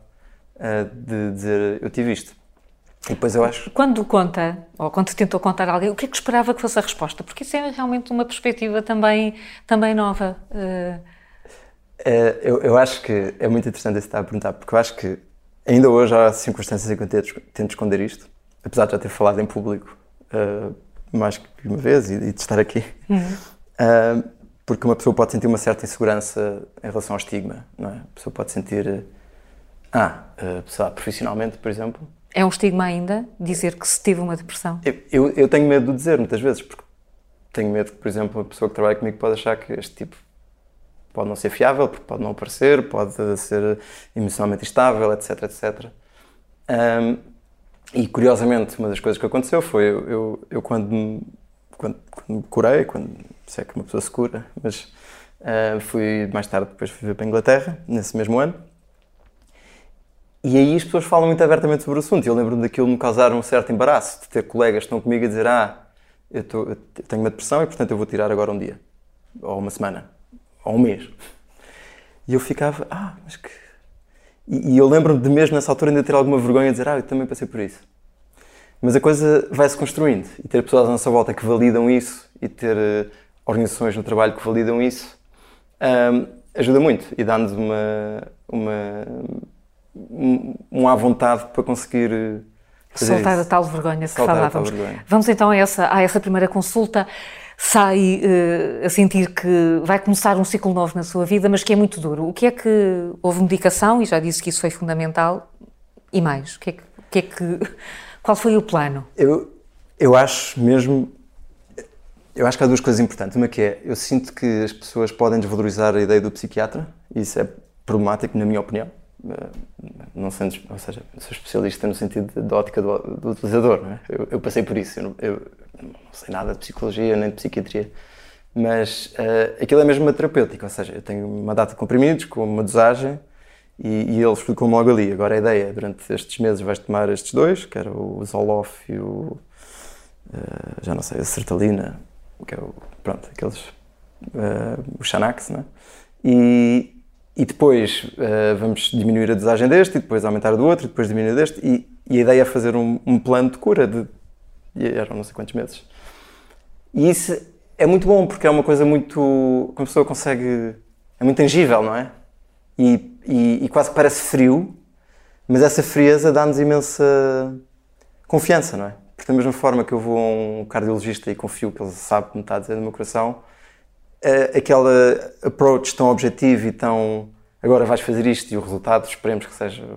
de dizer eu tive isto. E depois eu acho. Quando conta, ou quando tentou contar alguém, o que é que esperava que fosse a resposta? Porque isso é realmente uma perspectiva também, também nova. Uh... É, eu, eu acho que é muito interessante estar a perguntar, porque eu acho que ainda hoje há circunstâncias em que eu tento, tento esconder isto, apesar de já ter falado em público uh, mais que uma vez e, e de estar aqui. Uhum. Uh, porque uma pessoa pode sentir uma certa insegurança em relação ao estigma, não é? A pessoa pode sentir ah, uh, profissionalmente, por exemplo. É um estigma ainda dizer que se teve uma depressão? Eu, eu, eu, tenho medo de dizer muitas vezes, porque tenho medo que, por exemplo, uma pessoa que trabalha comigo pode achar que este tipo pode não ser fiável, pode não aparecer, pode ser emocionalmente instável, etc, etc. Um, e curiosamente, uma das coisas que aconteceu foi eu, eu, eu quando, quando, quando me curei, quando sei é que uma pessoa se cura, mas uh, fui mais tarde depois fui para a Inglaterra, nesse mesmo ano, e aí as pessoas falam muito abertamente sobre o assunto. Eu lembro-me daquilo me causar um certo embaraço, de ter colegas que estão comigo a dizer: Ah, eu, tô, eu tenho uma depressão e portanto eu vou tirar agora um dia, ou uma semana, ou um mês. E eu ficava: Ah, mas que. E, e eu lembro-me de mesmo nessa altura ainda ter alguma vergonha de dizer: Ah, eu também passei por isso. Mas a coisa vai-se construindo e ter pessoas à nossa volta que validam isso e ter organizações no trabalho que validam isso um, ajuda muito e dá-nos uma, uma um à vontade para conseguir eh, soltar a tal vergonha que falávamos. Vergonha. Vamos então a essa, a essa primeira consulta. Sai uh, a sentir que vai começar um ciclo novo na sua vida, mas que é muito duro. O que é que houve medicação e já disse que isso foi fundamental e mais? O que é que, que, é que qual foi o plano? Eu eu acho mesmo eu acho que há duas coisas importantes. Uma que é, eu sinto que as pessoas podem desvalorizar a ideia do psiquiatra, isso é problemático, na minha opinião. Eh, não sendo, ou seja, sou especialista no sentido da ótica do, do utilizador, é? eu, eu, passei por isso, eu não, eu não, sei nada de psicologia nem de psiquiatria, mas uh, aquilo é mesmo uma terapêutica, ou seja, eu tenho uma data de comprimidos com uma dosagem e, e ele explicou-me logo ali. Agora a ideia durante estes meses vais tomar estes dois, que era o Zoloft e o, uh, já não sei, a Sertalina, que é o, pronto, aqueles, uh, o Xanax, não é? E, e depois uh, vamos diminuir a dosagem deste, e depois aumentar do outro, e depois diminuir deste, e, e a ideia é fazer um, um, plano de cura de. eram não sei quantos meses. E isso é muito bom, porque é uma coisa muito. que a pessoa consegue. é muito tangível, não é? E, e, e quase parece frio, mas essa frieza dá-nos imensa confiança, não é? Porque da mesma forma que eu vou a um cardiologista e confio que ele sabe o que me está a dizer no meu coração, uh, aquela approach tão objetivo e tão agora vais fazer isto e o resultado esperemos que seja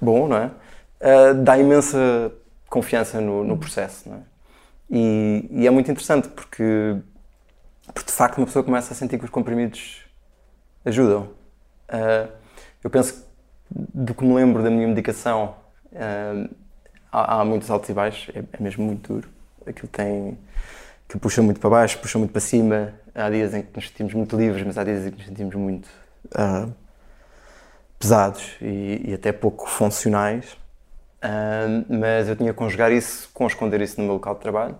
bom, não é? Uh, dá imensa confiança no, no processo, não é? E, e, é muito interessante porque, porque de facto uma pessoa começa a sentir que os comprimidos ajudam. Uh, eu penso do que me lembro da minha medicação uh, há, há, muitos altos e baixos, é, é, mesmo muito duro. Aquilo tem que puxa muito para baixo, puxa muito para cima. Há dias em que nos sentimos muito livres, mas há dias em que nos sentimos muito uh, pesados e, e, até pouco funcionais. Uh, mas eu tinha que conjugar isso com esconder isso no meu local de trabalho.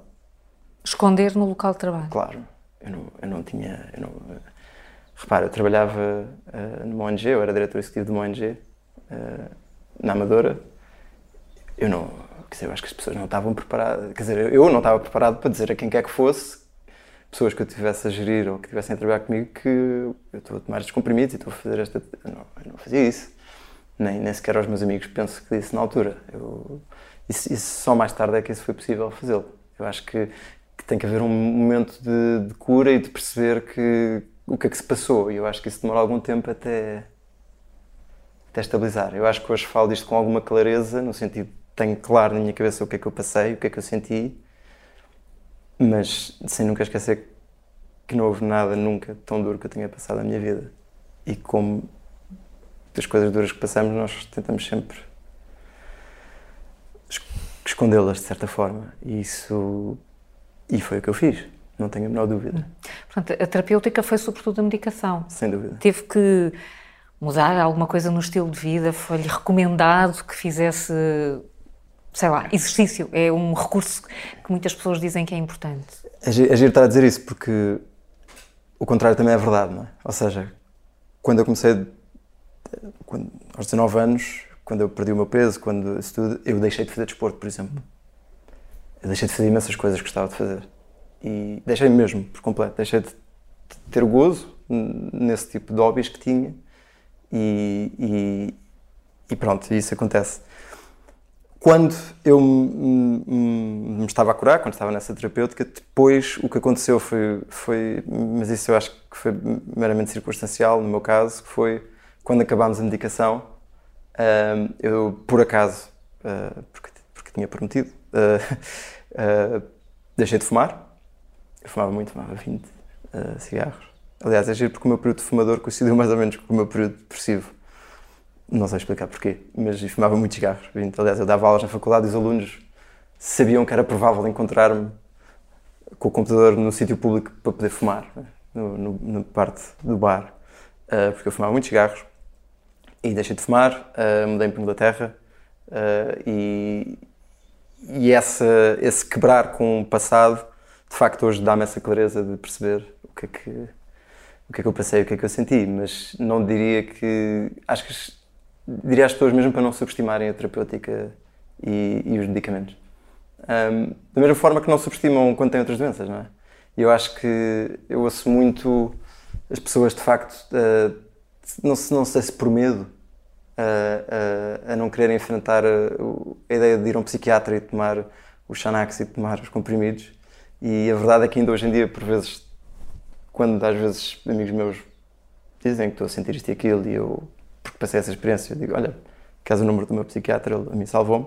Esconder no local de trabalho? Claro. Eu não, eu não tinha. Eu não, repara, eu trabalhava uh, numa ONG, eu era diretor executivo de uma ONG, uh, na Amadora. Eu não. Quer dizer, eu acho que as pessoas não estavam preparadas. Quer dizer, eu não estava preparado para dizer a quem quer que fosse, pessoas que eu tivesse a gerir ou que tivessem a trabalhar comigo, que eu estou a tomar estes comprimidos e estou a fazer esta. Não, eu não fazia isso nem, nem sequer aos meus amigos penso que disse na altura. Eu, isso, isso, só mais tarde é que isso foi possível fazê-lo. Eu acho que, que, tem que haver um momento de, de, cura e de perceber que, o que é que se passou. E eu acho que isso demora algum tempo até, até estabilizar. Eu acho que hoje falo disto com alguma clareza, no sentido tenho claro na minha cabeça o que é que eu passei, o que é que eu senti, mas sem nunca esquecer que não houve nada nunca tão duro que eu tenha passado na minha vida. E como das coisas duras que passamos, nós tentamos sempre escondê-las de certa forma. E isso. E foi o que eu fiz, não tenho a menor dúvida. Portanto, a terapêutica foi sobretudo a medicação. Sem dúvida. Teve que mudar alguma coisa no estilo de vida? Foi-lhe recomendado que fizesse, sei lá, exercício? É um recurso que muitas pessoas dizem que é importante. É giro estar a dizer isso porque o contrário também é verdade, não é? Ou seja, quando eu comecei quando, aos 19 anos, quando eu perdi o meu peso, quando isso tudo, eu deixei de fazer desporto, por exemplo. Eu deixei de fazer imensas coisas que gostava de fazer. E deixei mesmo, por completo. Deixei de ter gozo nesse tipo de hobbies que tinha. E, e, e pronto, isso acontece. Quando eu me, me, estava a curar, quando estava nessa terapêutica, depois o que aconteceu foi, foi, mas isso eu acho que foi meramente circunstancial no meu caso, que foi quando acabámos a medicação, uh, eu, por acaso, uh, porque, porque, tinha prometido, uh, deixei de fumar. Eu fumava muito, fumava 20 cigarros. Aliás, é giro porque o meu período de fumador coincidiu mais ou menos com o meu período depressivo. Não sei explicar porquê, mas fumava muitos cigarros. Aliás, eu dava aulas na faculdade e os alunos sabiam que era provável encontrar-me com o computador no sítio público para poder fumar, no, no, na parte do bar, uh, porque eu fumava muitos cigarros e deixei de fumar, uh, mudei para Inglaterra uh, e, e essa, esse quebrar com o passado, de facto, hoje dá-me essa clareza de perceber o que é que, o que é que eu passei, o que é que eu senti, mas não diria que. Acho que diria às pessoas mesmo para não subestimarem a terapêutica e, e os medicamentos. Um, da mesma forma que não subestimam quando têm outras doenças, não é? Eu acho que eu ouço muito as pessoas, de facto, uh, não, não sei se por medo, a, a, a não querer enfrentar a, ideia de ir a um psiquiatra e tomar o Xanax e tomar os comprimidos. E a verdade é que ainda hoje em dia, por vezes, quando às vezes amigos meus dizem que estou a sentir isto e aquilo e eu, porque passei essa experiência, eu digo, olha, queres o número do meu psiquiatra, ele a mim salvou-me.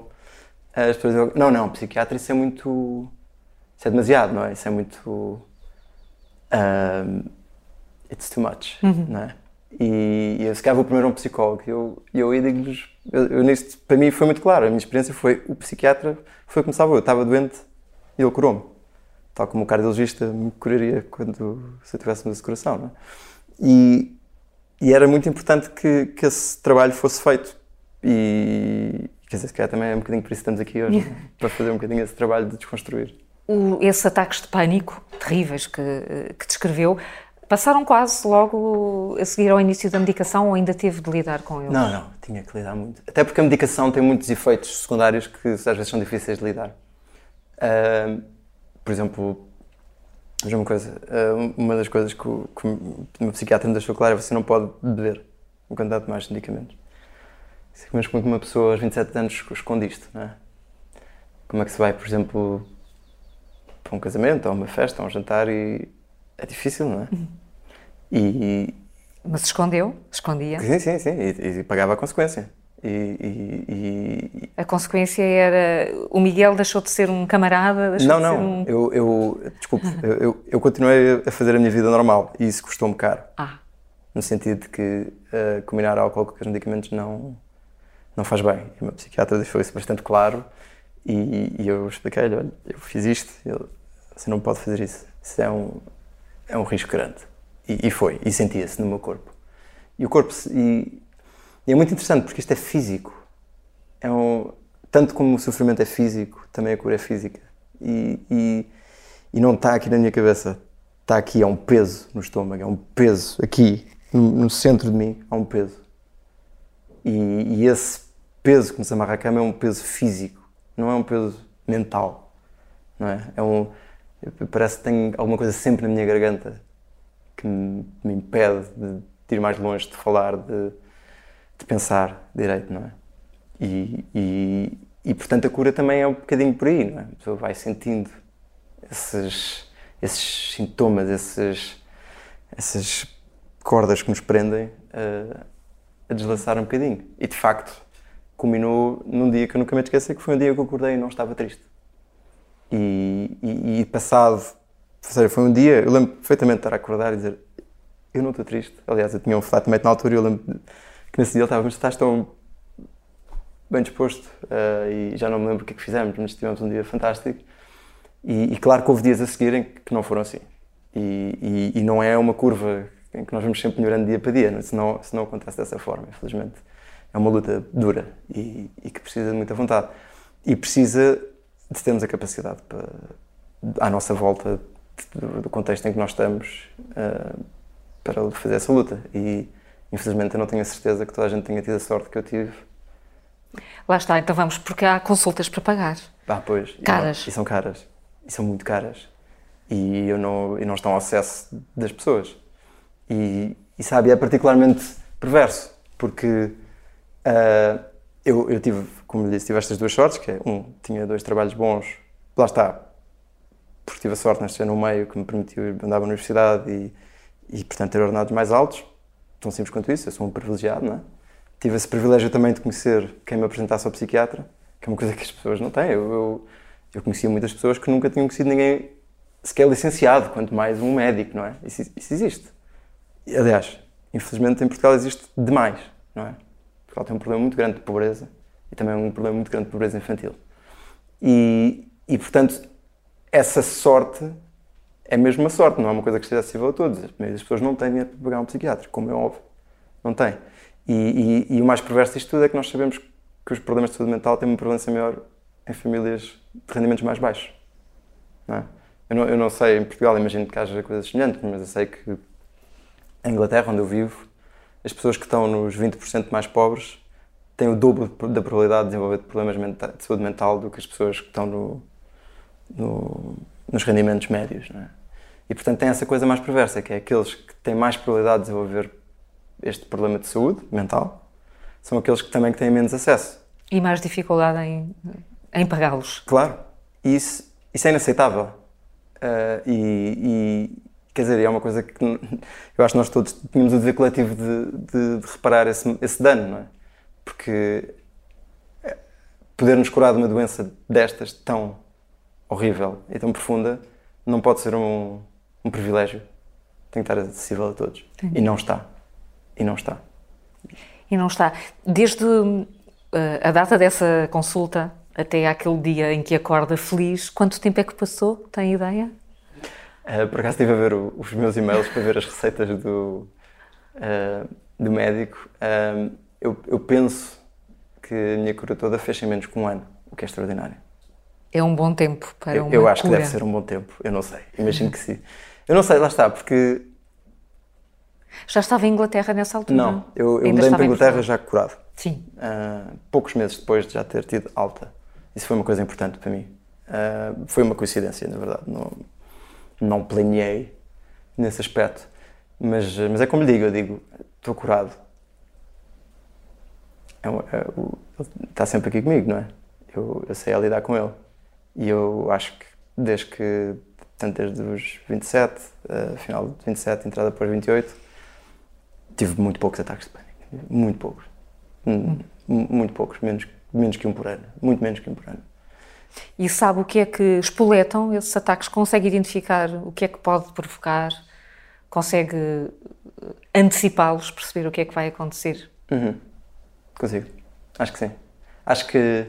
As pessoas dizem, não, não, psiquiatra isso é muito... Isso é demasiado, não é? Isso é muito... Um, it's too much, uhum. não é? E, e eu se calhar vou primeiro a um psicólogo. E eu, eu aí digo-lhes, eu, eu, nisto, para mim foi muito claro. A minha experiência foi o psiquiatra foi como estava eu. estava doente e ele curou-me. Tal como o cardiologista me curaria quando se eu tivesse uma coração. Não é? e, e era muito importante que, que esse trabalho fosse feito. E quer dizer, se calhar também é um bocadinho por isso que estamos aqui hoje, para fazer um bocadinho esse trabalho de desconstruir. O, esses ataques de pânico terríveis que, que descreveu Passaram quase logo a seguir ao início da medicação ou ainda teve de lidar com eles? Não, não, tinha que lidar muito. Até porque a medicação tem muitos efeitos secundários que às vezes são difíceis de lidar. Uh, por exemplo, veja uma coisa, uh, uma das coisas que o, que meu psiquiatra me deixou claro é que você não pode beber uma quantidade de mais medicamentos. Mas como é que uma pessoa aos 27 anos esconde isto, não é? Como é que se vai, por exemplo, para um casamento, ou uma festa, ou um jantar e é difícil, não é? E, Mas escondeu? Escondia? sim, sim, sim, e, e pagava a consequência. E, e- e- A consequência era. O Miguel deixou de ser um camarada? Não, não, um... eu, eu desculpe, eu, eu, continuei a fazer a minha vida normal e isso custou-me caro. Ah, no sentido de que eh, combinar álcool com os medicamentos não, não faz bem. E o meu psiquiatra deixou isso bastante claro e, e eu expliquei-lhe, olha, eu fiz isto, ele, você não pode fazer isso, isso é um, é um risco grande. E, foi, e sentia-se no meu corpo. E o corpo, e, e é muito interessante porque isto é físico. É um, tanto como o sofrimento é físico, também a cura é física. E, e, e não está aqui na minha cabeça, está aqui, há um peso no estômago, há um peso aqui, no, no centro de mim, há um peso. E, e esse peso que nos amarra à cama é um peso físico, não é um peso mental. Não é? É um, parece que tenho alguma coisa sempre na minha garganta que me, me impede de, de ir mais longe, de falar, de, de pensar direito, não é? E, e, e, portanto a cura também é um bocadinho por aí, não é? A pessoa vai sentindo esses, esses sintomas, esses, essas cordas que nos prendem a, a deslaçar um bocadinho. E de facto, culminou num dia que eu nunca me esqueci, que foi um dia que eu acordei e não estava triste. E, e, e passado, seja, foi um dia, eu lembro perfeitamente de estar a acordar e dizer eu não estou triste. Aliás, eu tinha um flatmate na altura e eu lembro que nesse dia ele estava, estás tão bem disposto eh, e já não me lembro o que é que fizemos, mas tivemos um dia fantástico. E, e claro que houve dias a seguirem que não foram assim. E, e- e não é uma curva em que nós vamos sempre melhorando dia para dia, não é? se não, se não acontece dessa forma, infelizmente. É uma luta dura e, que precisa de muita vontade. E precisa de termos a capacidade para, à nossa volta do, do contexto em que nós estamos eh, para fazer essa luta. E infelizmente eu não tenho a certeza que toda a gente tenha tido a sorte que eu tive. lá está, então vamos, porque há consultas para pagar. Ah, pois. E Caras. não- E, são caras. E são muito caras. E, eu não, e não estão ao acesso das pessoas. E, e sabe, é particularmente perverso, porque ah, eu, eu tive, como lhe disse, tive estas duas sortes, que é, um, tinha dois trabalhos bons, lá está, porque tive a sorte de nascer no meio que me permitiu andar à universidade e, e, portanto, ter ordenados mais altos, tão simples quanto isso, eu sou um privilegiado, não é? Tive esse privilégio também de conhecer quem me apresentasse ao psiquiatra, que é uma coisa que as pessoas não têm. Eu, eu, eu conhecia muitas pessoas que nunca tinham conhecido ninguém sequer licenciado, quanto mais um médico, não é? Isso, isso existe. Aliás, infelizmente em Portugal existe demais, não é? Portugal tem um problema muito grande de pobreza e também um problema muito grande de pobreza infantil. E, e portanto, essa sorte é mesmo uma sorte, não é uma coisa que esteja acessível a todos. A maioria das pessoas não tem dinheiro para pagar um psiquiatra, como é óbvio. Não tem. E, e- e o mais perverso disto tudo é que nós sabemos que os problemas de saúde mental têm uma prevalência maior em famílias de rendimentos mais baixos. Não é? eu, não, eu não sei, em Portugal imagino que haja coisas semelhantes, mas eu sei que em Inglaterra, onde eu vivo, as pessoas que estão nos 20% mais pobres têm o dobro da probabilidade de desenvolver problemas de saúde mental do que as pessoas que estão no, no- nos rendimentos médios. Não é? E portanto tem essa coisa mais perversa, que é aqueles que têm mais probabilidade de desenvolver este problema de saúde mental, são aqueles que também têm menos acesso. E mais dificuldade em, em pagá-los. Claro, e isso, isso é inaceitável. Ah, e, e, quer dizer, é uma coisa que eu acho que nós todos tínhamos o dever coletivo de, de- de reparar esse, esse dano, não é? Porque eh, poder-nos curar de uma doença destas tão horrível e tão profunda não pode ser um, um privilégio. Tem que estar acessível a todos. E não está. E não está. E não está. Desde eh, a data dessa consulta até aquele dia em que acorda feliz, quanto tempo é que passou? Tem ideia? Uh, por acaso estive a ver o- os meus e-mails para ver as receitas do, uh, do médico. Eu, eu penso que a minha cura toda fecha em menos que um ano, o que é extraordinário. É um bom tempo para Eu, uma eu acho cura. que deve ser um bom tempo, eu não sei, imagino que sim. Eu não sei, lá está, porque. Já estava em Inglaterra nessa altura? Não, eu, eu mudei para Inglaterra já curado. Sim. Uh, poucos meses depois de já ter tido alta. Isso foi uma coisa importante para mim. Uh, foi uma coincidência, na verdade. Não, não planeei nesse aspecto. Mas, mas é como lhe digo, eu digo, estou curado. É um- é o- ele está sempre aqui comigo, não é? Eu, eu sei a lidar com ele. E eu acho que desde que portanto, desde os 27, uh, final de 27, entrada para os 28, tive muito poucos ataques de pânico. Muito poucos. Hum. Muito poucos, menos, menos que um por ano. Muito menos que um por ano. E sabe o que é que espoletam esses ataques? Consegue identificar o que é que pode provocar? Consegue antecipá-los, perceber o que é que vai acontecer? Uhum. Consigo. Acho que sim. Acho que,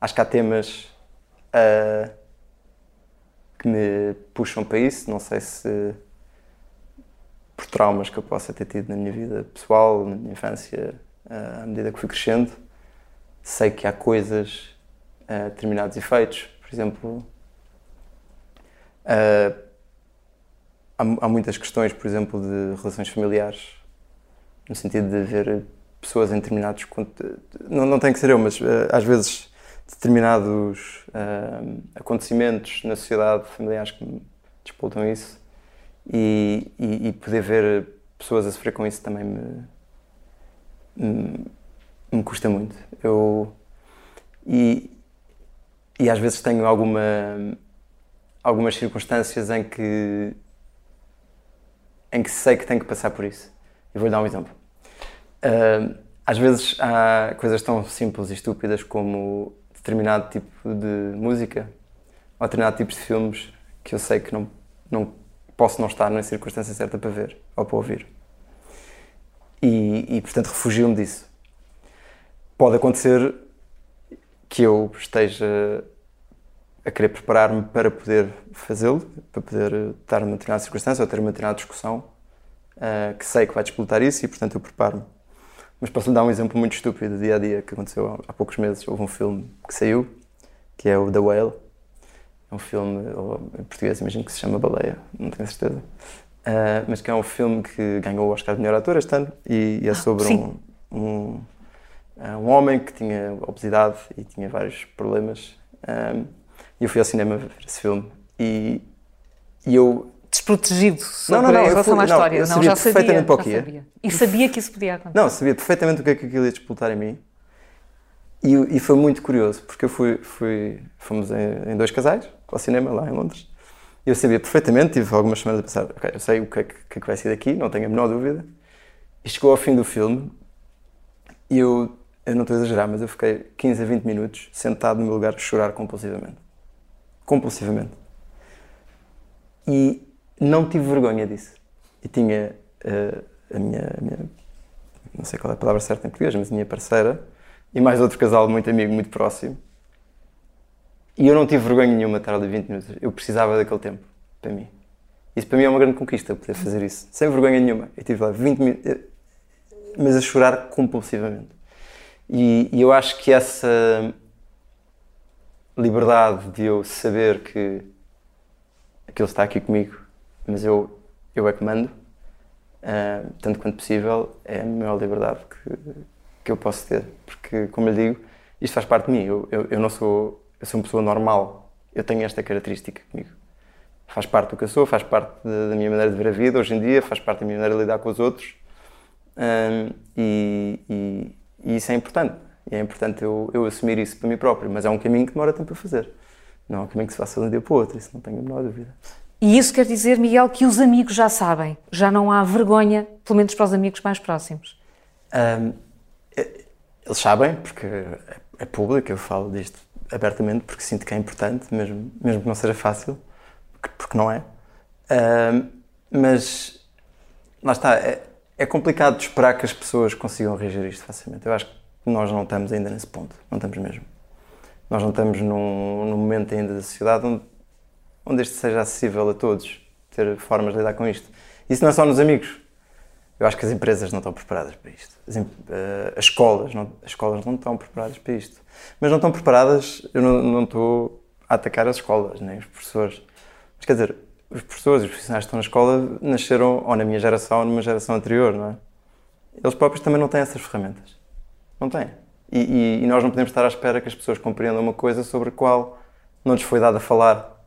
acho que há temas uh, que me puxam para isso. Não sei se por traumas que eu possa ter tido na minha vida pessoal, na minha infância, uh, à medida que fui crescendo. Sei que há coisas, uh, determinados efeitos, por exemplo. Uh, há, muitas questões, por exemplo, de relações familiares, no sentido de ver pessoas em determinados. Não, não tem que ser eu, mas às vezes determinados uh, acontecimentos na sociedade familiares que me disputam isso e, e, e, poder ver pessoas a sofrer com isso também me, me, me custa muito. Eu, e, e às vezes tenho alguma, algumas circunstâncias em que em que sei que tenho que passar por isso. E vou-lhe dar um exemplo. Uh, às vezes há coisas tão simples e estúpidas como determinado tipo de música ou determinado tipo de filmes que eu sei que não, não posso não estar na circunstância certa para ver ou para ouvir. E, e portanto, refugio-me disso. Pode acontecer que eu esteja a querer preparar-me para poder fazê-lo, para poder estar numa determinada circunstância ou ter uma determinada discussão uh, que sei que vai disputar isso e, portanto, eu preparo-me. Mas posso lhe dar um exemplo muito estúpido do dia a dia que aconteceu há poucos meses. Houve um filme que saiu, que é o The Whale. É um filme, em português imagino que se chama Baleia, não tenho certeza. Uh, mas que é um filme que ganhou o Oscar de melhor ator este ano e, e é ah, sobre um, um, um, homem que tinha obesidade e tinha vários problemas. Um, e eu fui ao cinema ver esse filme e, e eu desprotegido não, não, não, em relação fui, à história. Não, sabia já perfeitamente sabia, para o que ia. E sabia que isso podia acontecer. Não, sabia perfeitamente o que é que aquilo ia disputar em mim. E, e foi muito curioso, porque eu fui, fui fomos em, em, dois casais ao cinema lá em Londres. E eu sabia perfeitamente, tive algumas semanas a pensar, ok, eu sei o que é que, que, é que vai ser daqui, não tenho a menor dúvida. E chegou ao fim do filme e eu, eu não estou a exagerar, mas eu fiquei 15 a 20 minutos sentado no meu lugar a chorar compulsivamente compulsivamente. E não tive vergonha disso. E tinha uh, a, minha, a, minha, não sei qual é a palavra certa em português, mas a minha parceira e mais outro casal muito amigo, muito próximo. E eu não tive vergonha nenhuma de estar ali 20 minutos. Eu precisava daquele tempo para mim. Isso para mim é uma grande conquista, poder fazer isso. Sem vergonha nenhuma. Eu estive lá 20 minutos, eh, mas a chorar compulsivamente. E, e eu acho que essa liberdade de eu saber que aquilo está aqui comigo, mas eu, eu é que mando, uh, tanto quanto possível, é a maior liberdade que, que eu posso ter. Porque, como eu digo, isto faz parte de mim. Eu, eu, eu não sou, eu sou uma pessoa normal. Eu tenho esta característica comigo. Faz parte do que eu sou, faz parte da, da minha maneira de ver a vida hoje em dia, faz parte da minha maneira de lidar com os outros. E, e, e isso é importante. E é importante eu, eu assumir isso para mim próprio, mas é um caminho que demora tempo a fazer. Não é um caminho que se faça de um dia para o outro, isso não tenho a menor dúvida. E isso quer dizer, Miguel, que os amigos já sabem, já não há vergonha, pelo menos para os amigos mais próximos? Um, é, eles sabem, porque é, é público, eu falo disto abertamente, porque sinto que é importante, mesmo, mesmo que não seja fácil, porque, não é. Um, mas, lá está, é, é complicado esperar que as pessoas consigam reagir isto facilmente. Eu acho que nós não estamos ainda nesse ponto, não estamos mesmo. Nós não estamos num, num momento ainda da sociedade onde, onde isto seja acessível a todos, ter formas de lidar com isto. Isso não é só nos amigos. Eu acho que as empresas não estão preparadas para isto. As, uh, as escolas, não, as escolas não estão preparadas para isto. Mas não estão preparadas, eu não, não estou a atacar as escolas, nem os professores. Mas quer dizer, os professores e os profissionais que estão na escola nasceram ou na minha geração ou numa geração anterior, não é? Eles próprios também não têm essas ferramentas. Não tem. E, e, e, nós não podemos estar à espera que as pessoas compreendam uma coisa sobre a qual não lhes foi dado a falar.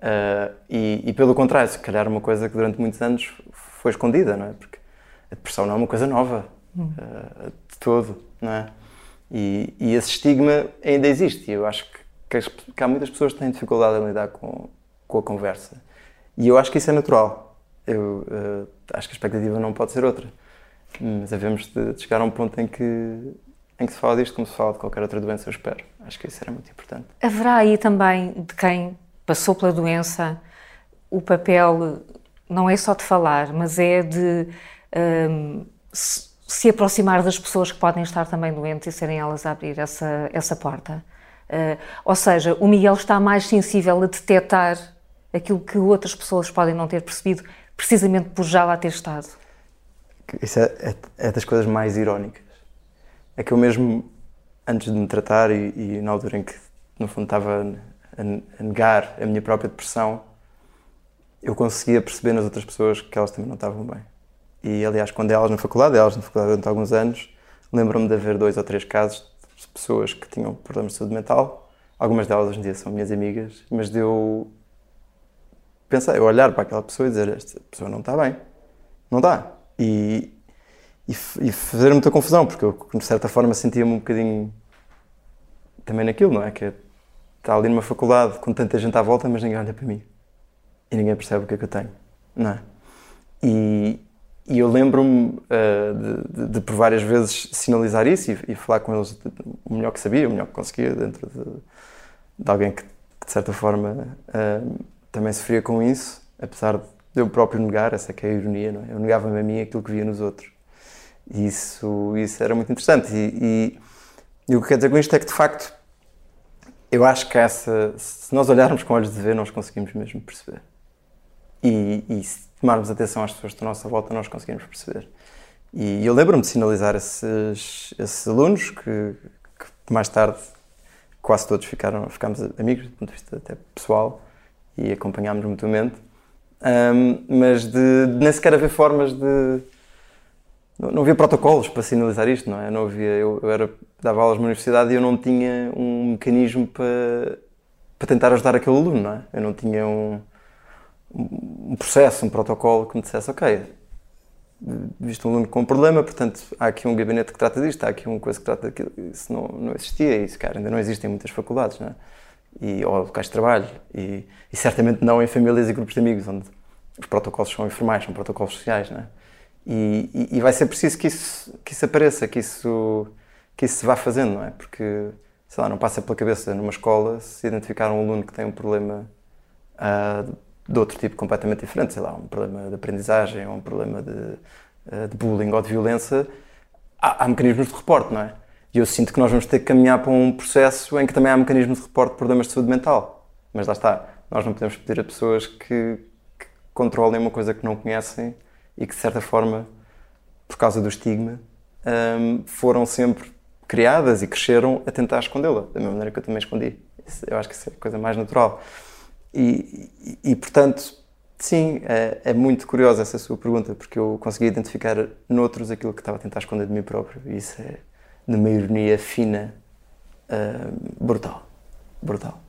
Uh, e, e, pelo contrário, se calhar uma coisa que durante muitos anos foi escondida, não é? Porque a depressão não é uma coisa nova, uh, de todo, não é? E, e, esse estigma ainda existe. E eu acho que, que, as, que, há muitas pessoas que têm dificuldade em lidar com, com a conversa. E eu acho que isso é natural. Eu uh, acho que a expectativa não pode ser outra. Mas havemos de, de chegar a um ponto em que, em que se fala disto como se fala de qualquer outra doença, eu espero. Acho que isso era muito importante. Haverá aí também de quem passou pela doença o papel não é só de falar, mas é de um, se aproximar das pessoas que podem estar também doentes e serem elas a abrir essa, essa porta. Uh, ou seja, o Miguel está mais sensível a detectar aquilo que outras pessoas podem não ter percebido, precisamente por já lá ter estado. Isso é, é, é das coisas mais irónicas. É que eu mesmo, antes de me tratar e, e na altura em que, no fundo, estava a, negar a minha própria depressão, eu conseguia perceber nas outras pessoas que elas também não estavam bem. E, aliás, quando elas na faculdade, elas na faculdade durante alguns anos, lembro-me de haver dois ou três casos de pessoas que tinham problemas de saúde mental. Algumas delas hoje em dia são minhas amigas, mas de eu pensar, eu olhar para aquela pessoa e dizer: Esta pessoa não está bem. Não está. E, e, e fazer muita confusão, porque eu, de certa forma, sentia-me um bocadinho também naquilo, não é? Que está ali numa faculdade com tanta gente à volta, mas ninguém olha para mim. E ninguém percebe o que é que eu tenho, não é? E, e eu lembro-me uh, de, de, de, por várias vezes sinalizar isso e, e, falar com eles o melhor que sabia, o melhor que conseguia, dentro de, alguém que, que, de certa forma, uh, também sofria com isso, apesar de eu próprio negar, essa é que é a ironia, não é? Eu negava-me a mim aquilo que via nos outros. E isso, isso era muito interessante. E, e, e o que quer dizer com isto é que, de facto, eu acho que essa, se nós olharmos com olhos de ver, nós conseguimos mesmo perceber. E, e se tomarmos atenção às pessoas da nossa volta, nós conseguimos perceber. E eu lembro-me de sinalizar esses, esses alunos que, que, mais tarde quase todos ficaram, ficámos amigos do ponto de vista até pessoal e acompanhámos mutuamente, um, mas de, de nem sequer haver formas de. Não, não havia protocolos para sinalizar isto, não é? Não havia, eu, eu era, dava aulas na universidade e eu não tinha um mecanismo para, para tentar ajudar aquele aluno, não é? Eu não tinha um um processo, um protocolo que me dissesse, ok, visto um aluno com um problema, portanto, há aqui um gabinete que trata disto, há aqui uma coisa que trata daquilo. Isso não, não existia, isso, cara, ainda não existe em muitas faculdades, não é? E, ou locais de trabalho, e, e, certamente não em famílias e grupos de amigos, onde os protocolos são informais, são protocolos sociais, não é? E, e, vai ser preciso que isso, que isso apareça, que isso, que isso se vá fazendo, não é? Porque, sei lá, não passa pela cabeça numa escola se identificar um aluno que tem um problema uh, de outro tipo completamente diferente, sei lá, um problema de aprendizagem ou um problema de, eh, de bullying ou de violência, há, há, mecanismos de reporte, não é? E eu sinto que nós vamos ter que caminhar para um processo em que também há mecanismos de reporte de problemas de saúde mental. Mas lá está, nós não podemos pedir a pessoas que, que controlem uma coisa que não conhecem e que, de certa forma, por causa do estigma, um, foram sempre criadas e cresceram a tentar escondê-la, da mesma maneira que eu também escondi. Isso, eu acho que isso é a coisa mais natural. E, e, e portanto, sim, é, é, muito curiosa essa sua pergunta, porque eu consegui identificar noutros aquilo que estava a tentar esconder de mim próprio. E isso é de uma ironia fina, uh, brutal. Brutal.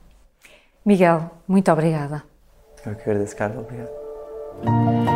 Miguel, muito obrigada. Eu que agradeço, Carla. Obrigado.